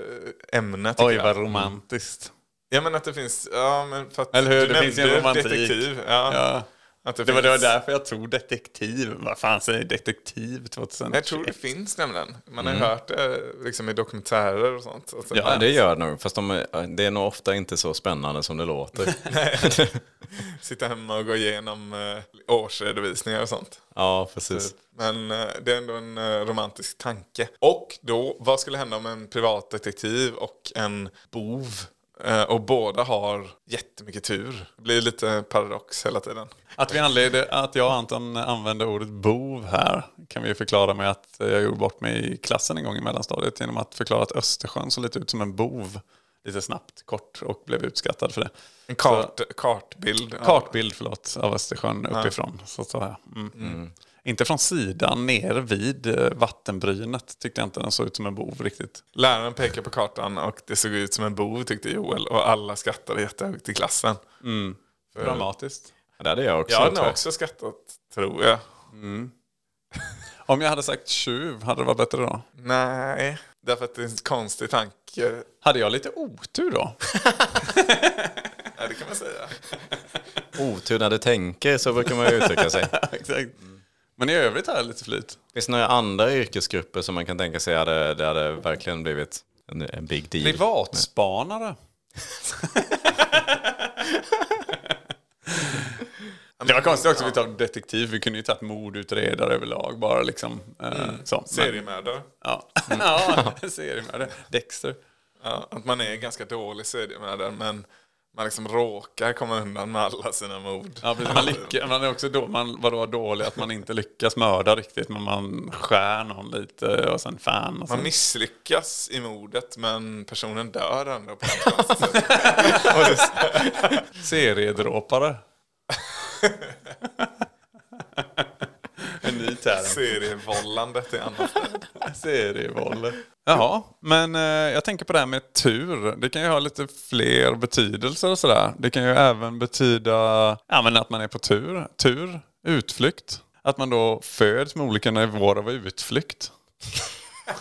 ämne tycker Oj, jag. vad romantiskt. Ja men att det finns, ja men för att Eller hur? du Det finns en romantik. detektiv. Ja. Ja. Att det, Det var, det var därför jag tog detektiv. Vad fan säger detektiv 2000? Jag tror det finns nämligen. Man har hört det liksom i dokumentärer och sånt. Alltså, Ja, det gör det nog. Fast de, är- det är nog ofta inte så spännande som det låter. [laughs] [laughs] Sitta hemma och gå igenom eh, årsredovisningar och sånt. Ja, precis. Men eh, det är ändå en eh, romantisk tanke. Och då, vad skulle hända om en privatdetektiv och en bov Eh, och båda har jättemycket tur? Det blir lite paradox hela tiden. Att, vi anledde, att jag och Anton använde ordet bov här kan vi förklara med att jag gjorde bort mig i klassen en gång i mellanstadiet genom att förklara att Östersjön såg lite ut som en bov. Lite snabbt, kort och blev utskattad för det. En kart, kartbild. av- Kartbild förlåt, av Östersjön uppifrån. Så att säga. Mm. Inte från sidan, ner vid eh, vattenbrynet tyckte jag inte den såg ut som en bov riktigt. Läraren pekade på kartan och det såg ut som en bov tyckte Joel. Och alla skrattade jättehögt i klassen. Dramatiskt. Det hade jag också. Jag hade nog också skrattat, tror jag. Om jag hade sagt tjuv, hade det varit bättre då? Nej, därför att det är en konstig tanke. Hade jag lite otur då? [laughs] Ja, det kan man säga. Otur när du tänker, så brukar man uttrycka sig. [laughs] Exakt. Men i övrigt har jag lite flyt. Finns det några andra yrkesgrupper som man kan tänka sig hade, det hade verkligen blivit en, en big deal? Privatspanare. [laughs] Det var konstigt också, vi tar detektiv, vi kunde ju tagit mordutredare överlag bara liksom. Eh, så. Men- Seriemördare. Ja, [laughs] ja seriemördare. Dexter. Ja, att man är ganska dålig seriemördare men man liksom råkar komma undan med alla sina mord. Ja, precis. Man, lyckas, man är också då, man var då dålig att man inte lyckas mörda riktigt men man skär någon lite och sen fan. Och Man sen, misslyckas i mordet men personen dör ändå på [laughs] seriedråpare. [laughs] en ny term. Serievållandet är annat. [laughs] Serievåld. Jaha, men eh, jag tänker på det här med tur. Det kan ju ha lite fler betydelser och sådär. Det kan ju även betyda ja, men att man är på tur. Tur, utflykt. Att man då föds med olika nivåer av utflykt.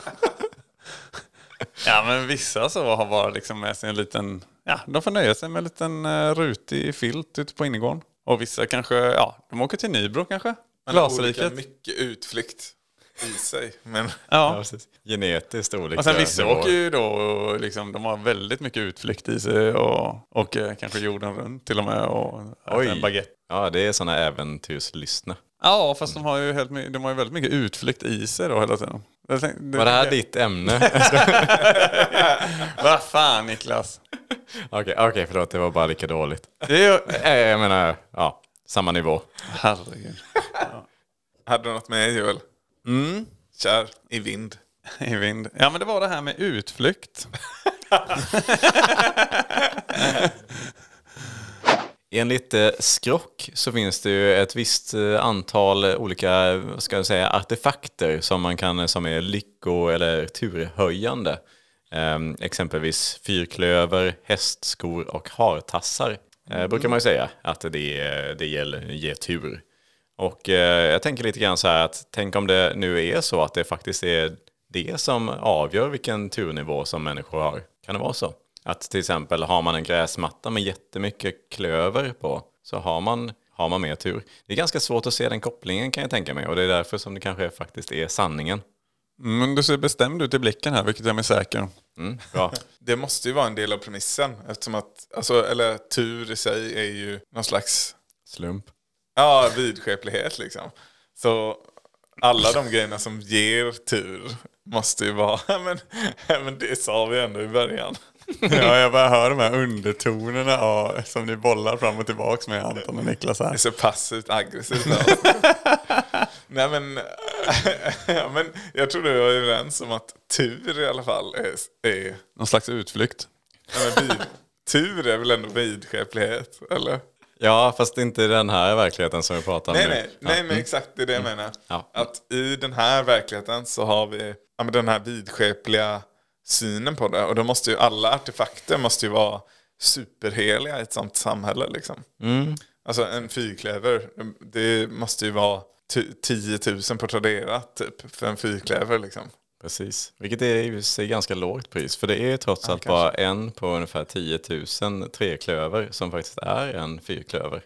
[laughs] ja, men vissa så har bara liksom med sig en liten... Ja, de får nöja sig med en liten uh, rutig filt ute på innergården. Och vissa kanske, ja, de åker till Nybro kanske. Man har olika Glasriket. mycket utflykt i sig. Men Ja, Ja. Genetiskt olika Och sen vissa nivåer. åker ju då, och liksom, de har väldigt mycket utflykt i sig och åker kanske jorden runt till och med och Oj. en baguette. Ja, det är sådana äventyrslyssna. Ja, fast de har ju, helt, de har ju väldigt mycket utflykt i sig då hela tiden. Jag tänkte, Var det här ditt ämne? [laughs] Vad fan Niklas? Okej, okej, förlåt. Det var bara lika dåligt. Det är ju... Eh, Jag menar, ja, samma nivå. Herregud. hade du något med Joel? Mm. Kör i vind. I vind. Ja, men det var det här med utflykt. [laughs] Enligt eh, Skrock så finns det ju ett visst eh, antal olika vad ska jag säga, artefakter som man kan som är lycko eller turhöjande. Ehm, exempelvis fyrklöver, hästskor och hartassar mm. brukar man ju säga att det, det gäller, ger tur. Och eh, jag tänker lite grann så här att tänk om det nu är så att det faktiskt är det som avgör vilken turnivå som människor har. Kan det vara så? Att till exempel har man en gräsmatta med jättemycket klöver på så har man, har man mer tur. Det är ganska svårt att se den kopplingen kan jag tänka mig och det är därför som det kanske faktiskt är sanningen. Mm, men du ser bestämd ut i blicken här, vilket jag är säker. Mm, [laughs] bra. Det måste ju vara en del av premissen. Eftersom att, alltså, eller tur i sig är ju någon slags Slump. ja, vidskeplighet liksom. Så alla de grejerna som ger tur måste ju vara, [laughs] men, men det sa vi ändå i början. [laughs] Ja, jag bara hör de här undertonerna av, som ni bollar fram och tillbaks med Anton och Niklas Det här. är så passivt aggressivt. Nej men, ja, [laughs] men jag tror du är överens om att tur i alla fall är, är Någon slags utflykt. ja, men vid, tur är väl ändå vidskeplighet, eller? Ja, fast inte i den här verkligheten som vi pratar om Nej, nu. nej, nej men exakt det är det jag menar. Ja. Att i den här verkligheten så har vi ja, men den här vidskepliga synen på det. Och då måste ju alla artefakter måste ju vara superheliga i ett sånt samhälle. Liksom. Mm. Alltså en fyrklöver, det måste ju vara 10 000 på Tradera typ för en fyrklöver. Liksom. Precis, vilket är i sig ganska lågt pris. För det är trots allt bara en på ungefär 10 000 treklöver som faktiskt är en fyrklöver.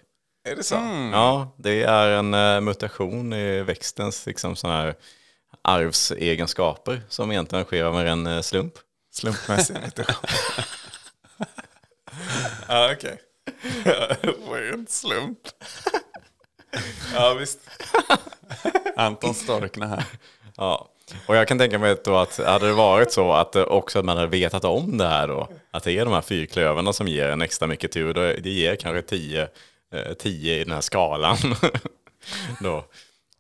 Är det så? Ja, det är en eh, mutation i växtens liksom, sån här arvsegenskaper som egentligen sker av en ren eh, slump. Slumpmässig imitation. [laughs] ja, okej. [laughs] Ren slump. [laughs] Ja, visst. [laughs] Anton Storkna här. Ja. Och jag kan tänka mig då att hade det varit så att eh, också att man hade vetat om det här då, att det är de här fyrklövarna som ger en extra mycket tur, då det ger kanske 10 eh, 10 i den här skalan. [laughs] då.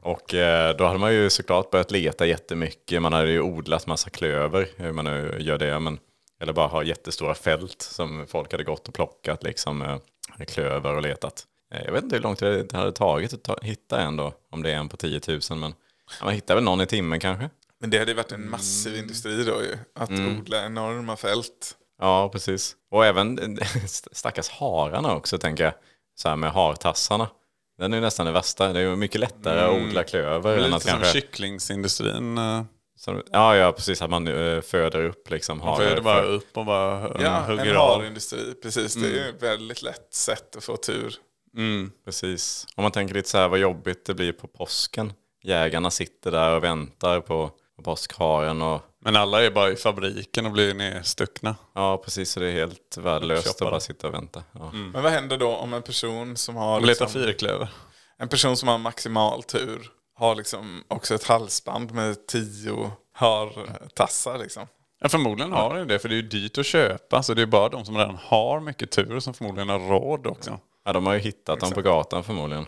Och eh, då hade man ju såklart börjat leta jättemycket, man hade ju odlat massa klöver, hur man nu gör det, men, eller bara ha jättestora fält som folk hade gått och plockat liksom eh, klöver och letat. Eh, Jag vet inte hur långt det hade tagit att ta, hitta en då, om det är en på 10 000, men ja, man hittar väl någon i timmen kanske. Men det hade ju varit en massiv industri då ju. Att odla enorma fält. Ja, precis. Och även [laughs] stackars hararna också, tänker jag. Så här med hartassarna. Den är ju nästan det värsta. Det är ju mycket lättare att odla klöver. än Lite att som kanske, kycklingsindustrin. eh, som, ja, ja, precis. Att man eh, föder upp liksom Man harar. föder bara för- upp och bara Ja, hugger en av. harindustri. Precis, det är ju ett väldigt lätt sätt att få tur. Mm. Precis. Om man tänker lite så här vad jobbigt det blir på påsken. Jägarna sitter där och väntar på, på påskharen. Och, Men alla är bara i fabriken och blir nedstuckna. ja, precis. Så det är helt värdelöst att bara sitta och vänta. Ja. Men vad händer då om en person som har Och letar liksom, fyrklöver. en person som har maximal tur har liksom också ett halsband med tio hartassar liksom. Ja, förmodligen har det det, för det är ju dyrt att köpa. Så det är bara de som redan har mycket tur som förmodligen har råd också. Ja, de har ju hittat dem på gatan förmodligen.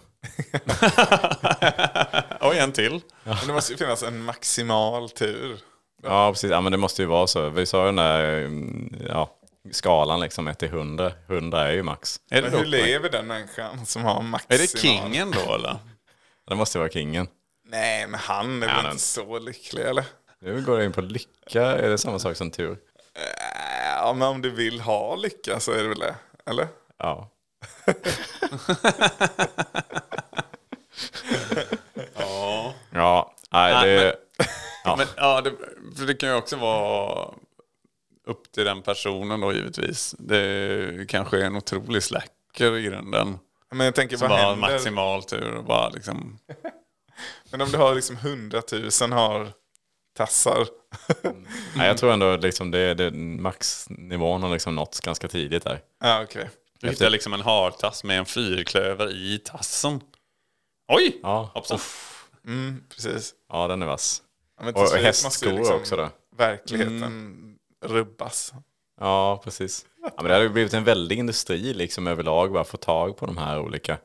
[laughs] Och en till. Men det måste ju finnas en maximal tur. Ja, precis. Ja, men det måste ju vara så. Vi sa ju den där mm, ja, skalan liksom 1 till 100. 100 är ju max. Är Men hur lever den människan som har maximal? är det kingen då eller? [laughs] Det måste ju vara kingen. Nej, men han är väl men- inte så lycklig eller? Nu går det in på lycka. Är det samma sak som tur? Äh, Ja, men om du vill ha lycka så är det väl det? Eller? Ja. Ja. Ja, nej, Nej, det... [laughs] Ja. Men ja, det, för det kan ju också vara upp till den personen då givetvis. Det kanske är en otrolig släcker i grunden. Men jag tänker, Som vad händer? maximal tur och bara liksom... [laughs] Men om du har liksom hundratusen har tassar. Nej, jag tror ändå liksom det, det maxnivån har liksom nåtts ganska tidigt där. Ja, okej. Du hittar liksom en hartass med en fyrklöver i tassen. Oj! Ja, Hoppsan. Mm, precis. ja den är vass. Ja, Och slut hästskor liksom också då. Verkligheten rubbas. Ja, precis. Ja, men det ju blivit en väldig industri liksom överlag, bara få tag på de här olika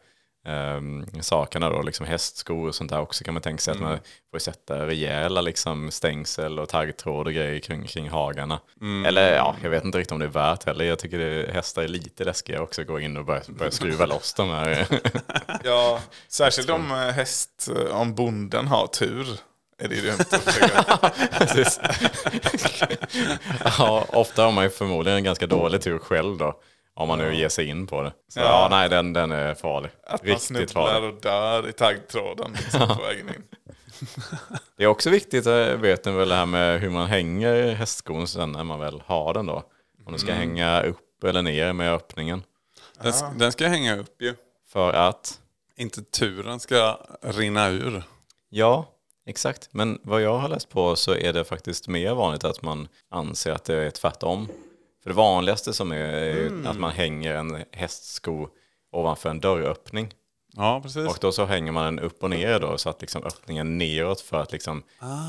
ehm, sakerna då, liksom hästskor och sånt där också kan man tänka sig att man får sätta rejäla liksom stängsel och taggtråd och grejer kring, kring hagarna. Eller ja, jag vet inte riktigt om det är värt heller. Jag tycker det, hästar är lite läskiga också gå in och börja, börja skruva [laughs] loss de här. Ja, särskilt om eh, häst, eh, om bonden har tur. Är det dumt att försöka. [laughs] [laughs] Ja, ofta har man ju förmodligen en ganska dålig tur själv då. Om man nu ger sig in på det. Så, ja. Ja. nej, den, den är farlig. Att man Riktigt snubblar farlig. och dör i taggtråden liksom, på vägen in. [laughs] Det är också viktigt, eh, vet ni väl det här med hur man hänger hästskon sen när man väl har den då. Om du ska hänga upp eller ner med öppningen. Den, den ska hänga upp ju. För att, Inte turen ska rinna ur. ja, exakt. Men vad jag har läst på så är det faktiskt mer vanligt att man anser att det är tvärtom. För det vanligaste som är, är ju att man hänger en hästsko ovanför en dörröppning. Ja, precis. Och då så hänger man den upp och ner då så att liksom öppningen neråt för att liksom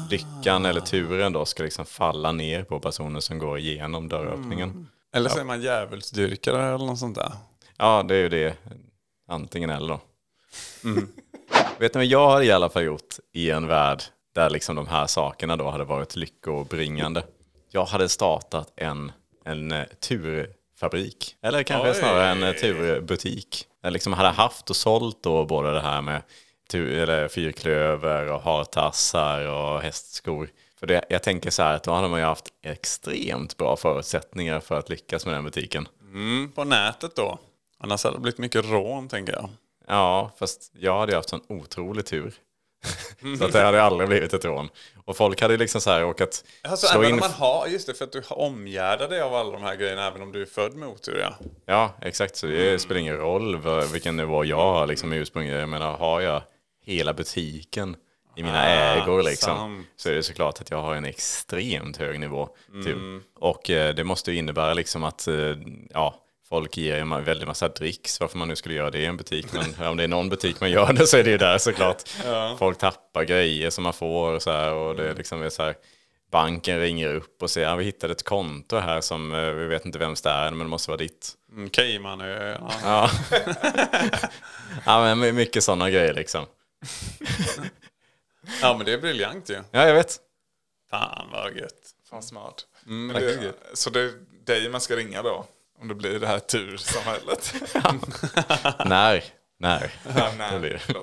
lyckan eller turen då ska liksom falla ner på personen som går igenom dörröppningen. Eller så är man djävulsdyrkare eller något sånt där. Ja, det är ju det. Antingen eller då. [laughs] Vet ni vad jag hade i alla fall gjort i en värld där liksom de här sakerna då hade varit lyckobringande? Jag hade startat en, en eh, turfabrik. Eller kanske Oj. snarare en eh, turbutik. Jag liksom hade haft och sålt då både det här med tur, eller fyrklöver och hartassar och hästskor. För det, jag tänker så här att då hade man ju haft extremt bra förutsättningar för att lyckas med den butiken. Mm, på nätet då. Annars hade det blivit mycket rån tänker jag. Ja, fast jag hade ju haft sån otrolig tur. Så att det hade aldrig blivit ett rån. Och folk hade liksom så här råkat Alltså, slå även in... man har, just det, för att du omgärdar dig av alla de här grejerna även om du är född med otur ja. Ja, exakt. Så det spelar ingen roll vilken nivå jag har liksom, i ursprungligen. Jag menar, har jag hela butiken i mina ägor liksom, sant. så är det såklart att jag har en extremt hög nivå. Typ. Och eh, det måste ju innebära liksom att eh, ja, folk ger en väldigt massa dricks, varför man nu skulle göra det i en butik. Men om det är någon butik man gör det så är det ju där såklart. Folk tappar grejer som man får och så här. Och det liksom är så här banken ringer upp och säger att vi hittade ett konto här som eh, vi vet inte vems det är, men det måste vara ditt. Mm, Caymanöarna. Ja. [laughs] ja, men mycket sådana grejer liksom. [laughs] Ja men det är briljant ju. Ja, jag vet. Fan vad gött. Fan smart. Mm, det, så det är dig man ska ringa då? Om det blir det här tursamhället? [laughs] När? När? Ja, Det nej, blir det.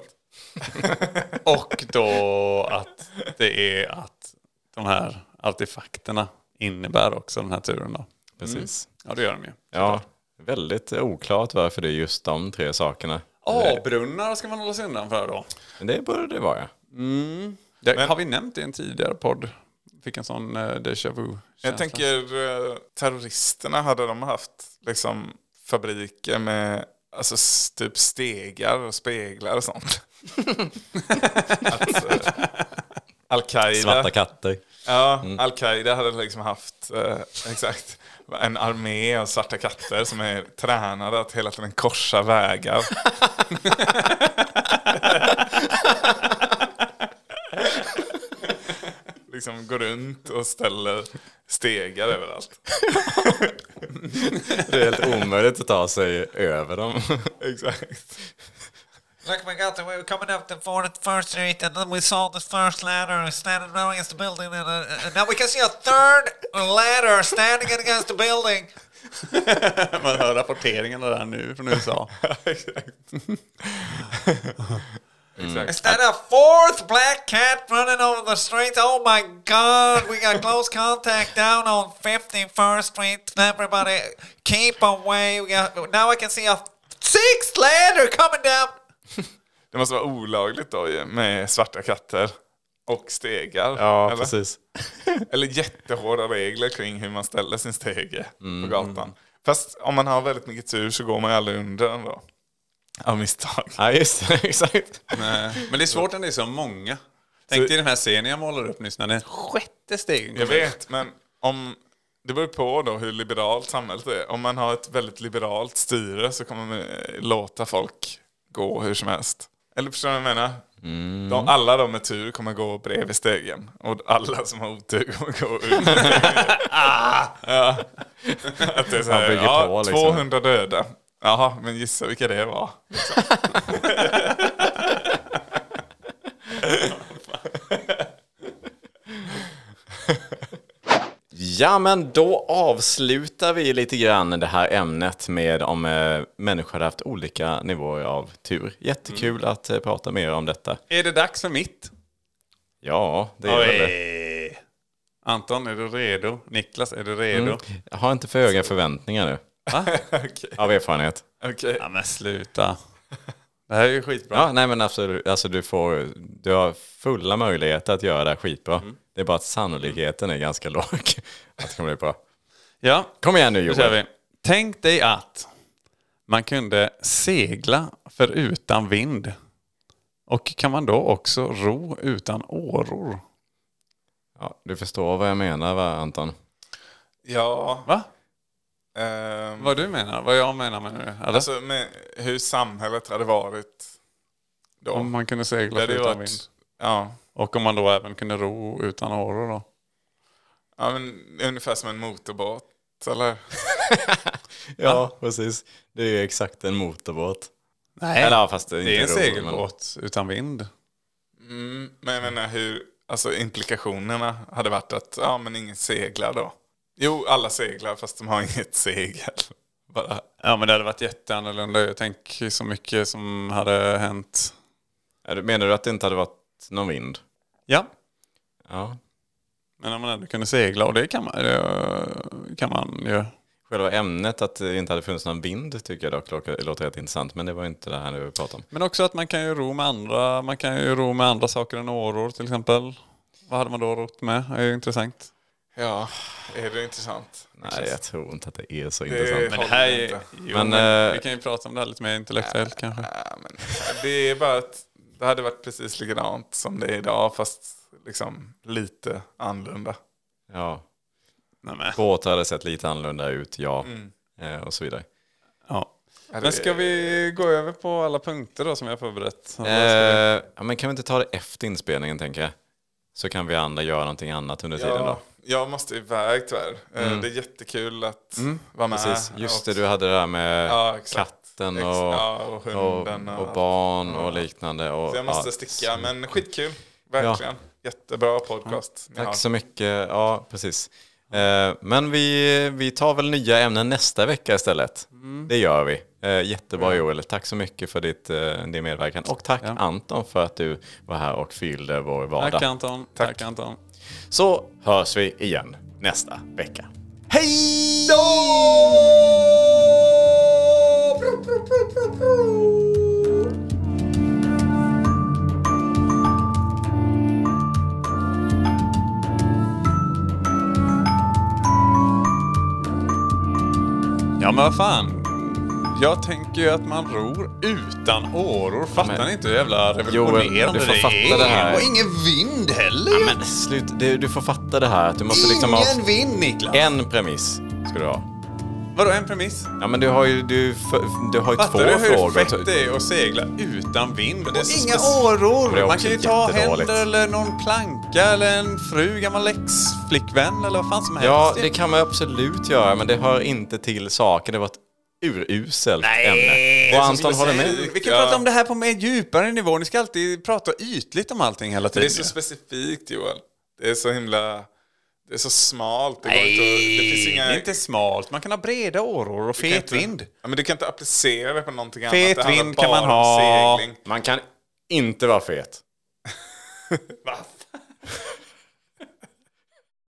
[laughs] Och då att det är att de här artefakterna innebär också den här turen då. Precis. Ja det gör de ju. Ja, väldigt oklart varför det är just de tre sakerna. A-brunnar ska man hålla sig undan för då. Men det borde det vara. Det, Men- har vi nämnt det i en tidigare podd? Fick en sån uh, déjà vu Jag tänker eh, terroristerna, hade de haft liksom fabriker med alltså, typ stegar och speglar och sånt? [laughs] att, eh, Al-Qaida Svarta katter. ja, Al-Qaida hade liksom haft eh, exakt, en armé av svarta katter som är tränade att hela tiden korsa vägar. [laughs] liksom går runt och ställer stegar överallt. [laughs] Det är helt omöjligt att ta sig över dem. Exakt. Look, we got the, we were coming up the fourth, first street, and then we saw the first ladder standing right against the building, and, uh, and now we can see a third ladder standing against the building. Man hör rapporteringarna där nu från USA. [laughs] Exakt. Is that a fourth black cat running over the street? Oh my god, we got close contact down on 51st Street. Everybody, keep away. We got, now I can see a sixth ladder coming down. [laughs] Det måste vara olagligt då ju, med svarta katter och stegar. Ja, eller? precis. [laughs] Eller jättehårda regler kring hur man ställer sin stege Mm. på gatan. Fast om man har väldigt mycket tur så går man ju aldrig under den då. Av misstag. Ja, just det. [laughs] Exakt. Nej, Men det är svårt när det är så många. Tänk dig den här scenen jag målade upp nyss när den sjätte stegen Jag vet, men om... Det beror på då hur liberalt samhället är. Om man har ett väldigt liberalt styre så kommer man eh, låta folk gå hur som helst. Eller förstår du vad jag menar? Mm. De, alla de med tur kommer gå bredvid stegen. Och alla som har otur kommer gå under stegen. ah! ja. Att det är så här, ja, på, liksom. 200 döda. Jaha, men gissa vilka det var. [laughs] Ja, men då avslutar vi lite grann det här ämnet med om eh, människor hade haft olika nivåer av tur. Jättekul att eh, prata mer om detta. Är det dags för mitt? Ja, det är väl det. Oj. Anton, är du redo? Niklas, är du redo? Mm. Jag har inte för höga förväntningar nu. [laughs] Av erfarenhet. Okej. Ja men sluta. Det här är ju skitbra. Ja, nej men absolut. Alltså du får, du har fulla möjligheter att göra det här skitbra. Mm. Det är bara att sannolikheten är ganska låg. [laughs] Att det kommer bli bra. Ja, Kom igen nu Joel. vi. Tänk dig att man kunde segla för utan vind. Och kan man då också ro utan åror? Ja, du förstår vad jag menar va Anton? Ja. Va? Ehm, Vad du menar? Vad jag menar menar du? Eller? Alltså med hur samhället hade varit då. om man kunde Det segla ju utan varit, vind. ja, Och om man då även kunde ro utan åror då? ja, men ungefär som en motorbåt. Eller? [laughs] Ja, precis. Det är ju exakt en motorbåt. Nej, Eller ja, fast det är, det är en ro, men- segelbåt utan vind. Mm, men jag menar hur, alltså implikationerna hade varit att, ja men ingen seglar då. Jo, alla seglar fast de har [laughs] inget segel. Bara. Ja men det hade varit jätteannorlunda. Jag tänker så mycket som hade hänt. Menar du att det inte hade varit någon vind? Ja, Ja. men om man ändå kunde segla och det kan man, det kan man ju. själva ämnet, att det inte hade funnits någon vind, tycker jag dock låter, låter rätt intressant. Men det var inte det här vi pratade om. Men också att man kan ju ro med andra, man kan ju ro med andra saker än åror till exempel. Vad hade man då rott med? Det är ju intressant. Ja, är det intressant? Nej, jag tror inte att det är så Det intressant. Men det här är, jo, Men, men, eh, vi kan ju prata om det här lite mer intellektuellt kanske. Ja, men det är bara att det hade varit precis likadant som det är idag fast liksom lite annorlunda. Ja. Båtar hade sett lite annorlunda ut, ja. Mm. Eh, och så vidare. Ja. Men ska vi gå över på alla punkter då som jag har förberett? Eh, ja, men kan vi inte ta det efter inspelningen, tänker jag? Så kan vi andra göra någonting annat under tiden Ja, då. Jag måste iväg tyvärr. Eh, Det är jättekul att vara med. Precis, just det, du hade det där med Ja, katten och, ja, och hunden och, och- och barn och liknande. Och, Så jag måste ja, sticka, men skitkul. Verkligen. Jättebra podcast. har. Tack så mycket. Ja, precis. Eh, Men vi, vi tar väl nya ämnen nästa vecka istället. Mm. Det gör vi. Eh, Jättebra Joel. Tack så mycket för ditt, din medverkan. Och tack Anton för att du var här och fyllde vår vardag. Tack Anton. Tack Anton. Så hörs vi igen nästa vecka. Hej då! Ja men vad fan. Jag tänker ju att man ror utan åror. Fattar Men- ni inte hur jävla Joel, revolutionerande du får det fatta är? det här. Och ingen vind heller ju. Men slut, du, du får fatta det här du måste liksom ha Ingen vind Niklas. en premiss. Ska du ha. Vadå en premiss? Ja men du har ju, du, du har ju två Fattar du hur frågor. fett det är att segla utan vind? Det är Inga åror. Det Man kan ju ta händer eller någon planka eller en fru, gammal ex-flickvän eller vad fan som helst. Ja, det kan man absolut göra, men det hör inte till saken. Det var ett uruselt ämne. Och Anton håller med. Vi kan Ja. prata om det här på mer djupare nivå. Ni ska alltid prata ytligt om allting hela Det tiden. är så specifikt Joel. Det är så himla... Det är så smalt. Det, går Nej, inte det finns inga... det är inte smalt. Man kan ha breda åror och fet inte- vind. Ja, men du kan inte applicera det på någonting Fet annat. Det handlar vind kan man ha. Segling. Man kan inte vara fet. [laughs]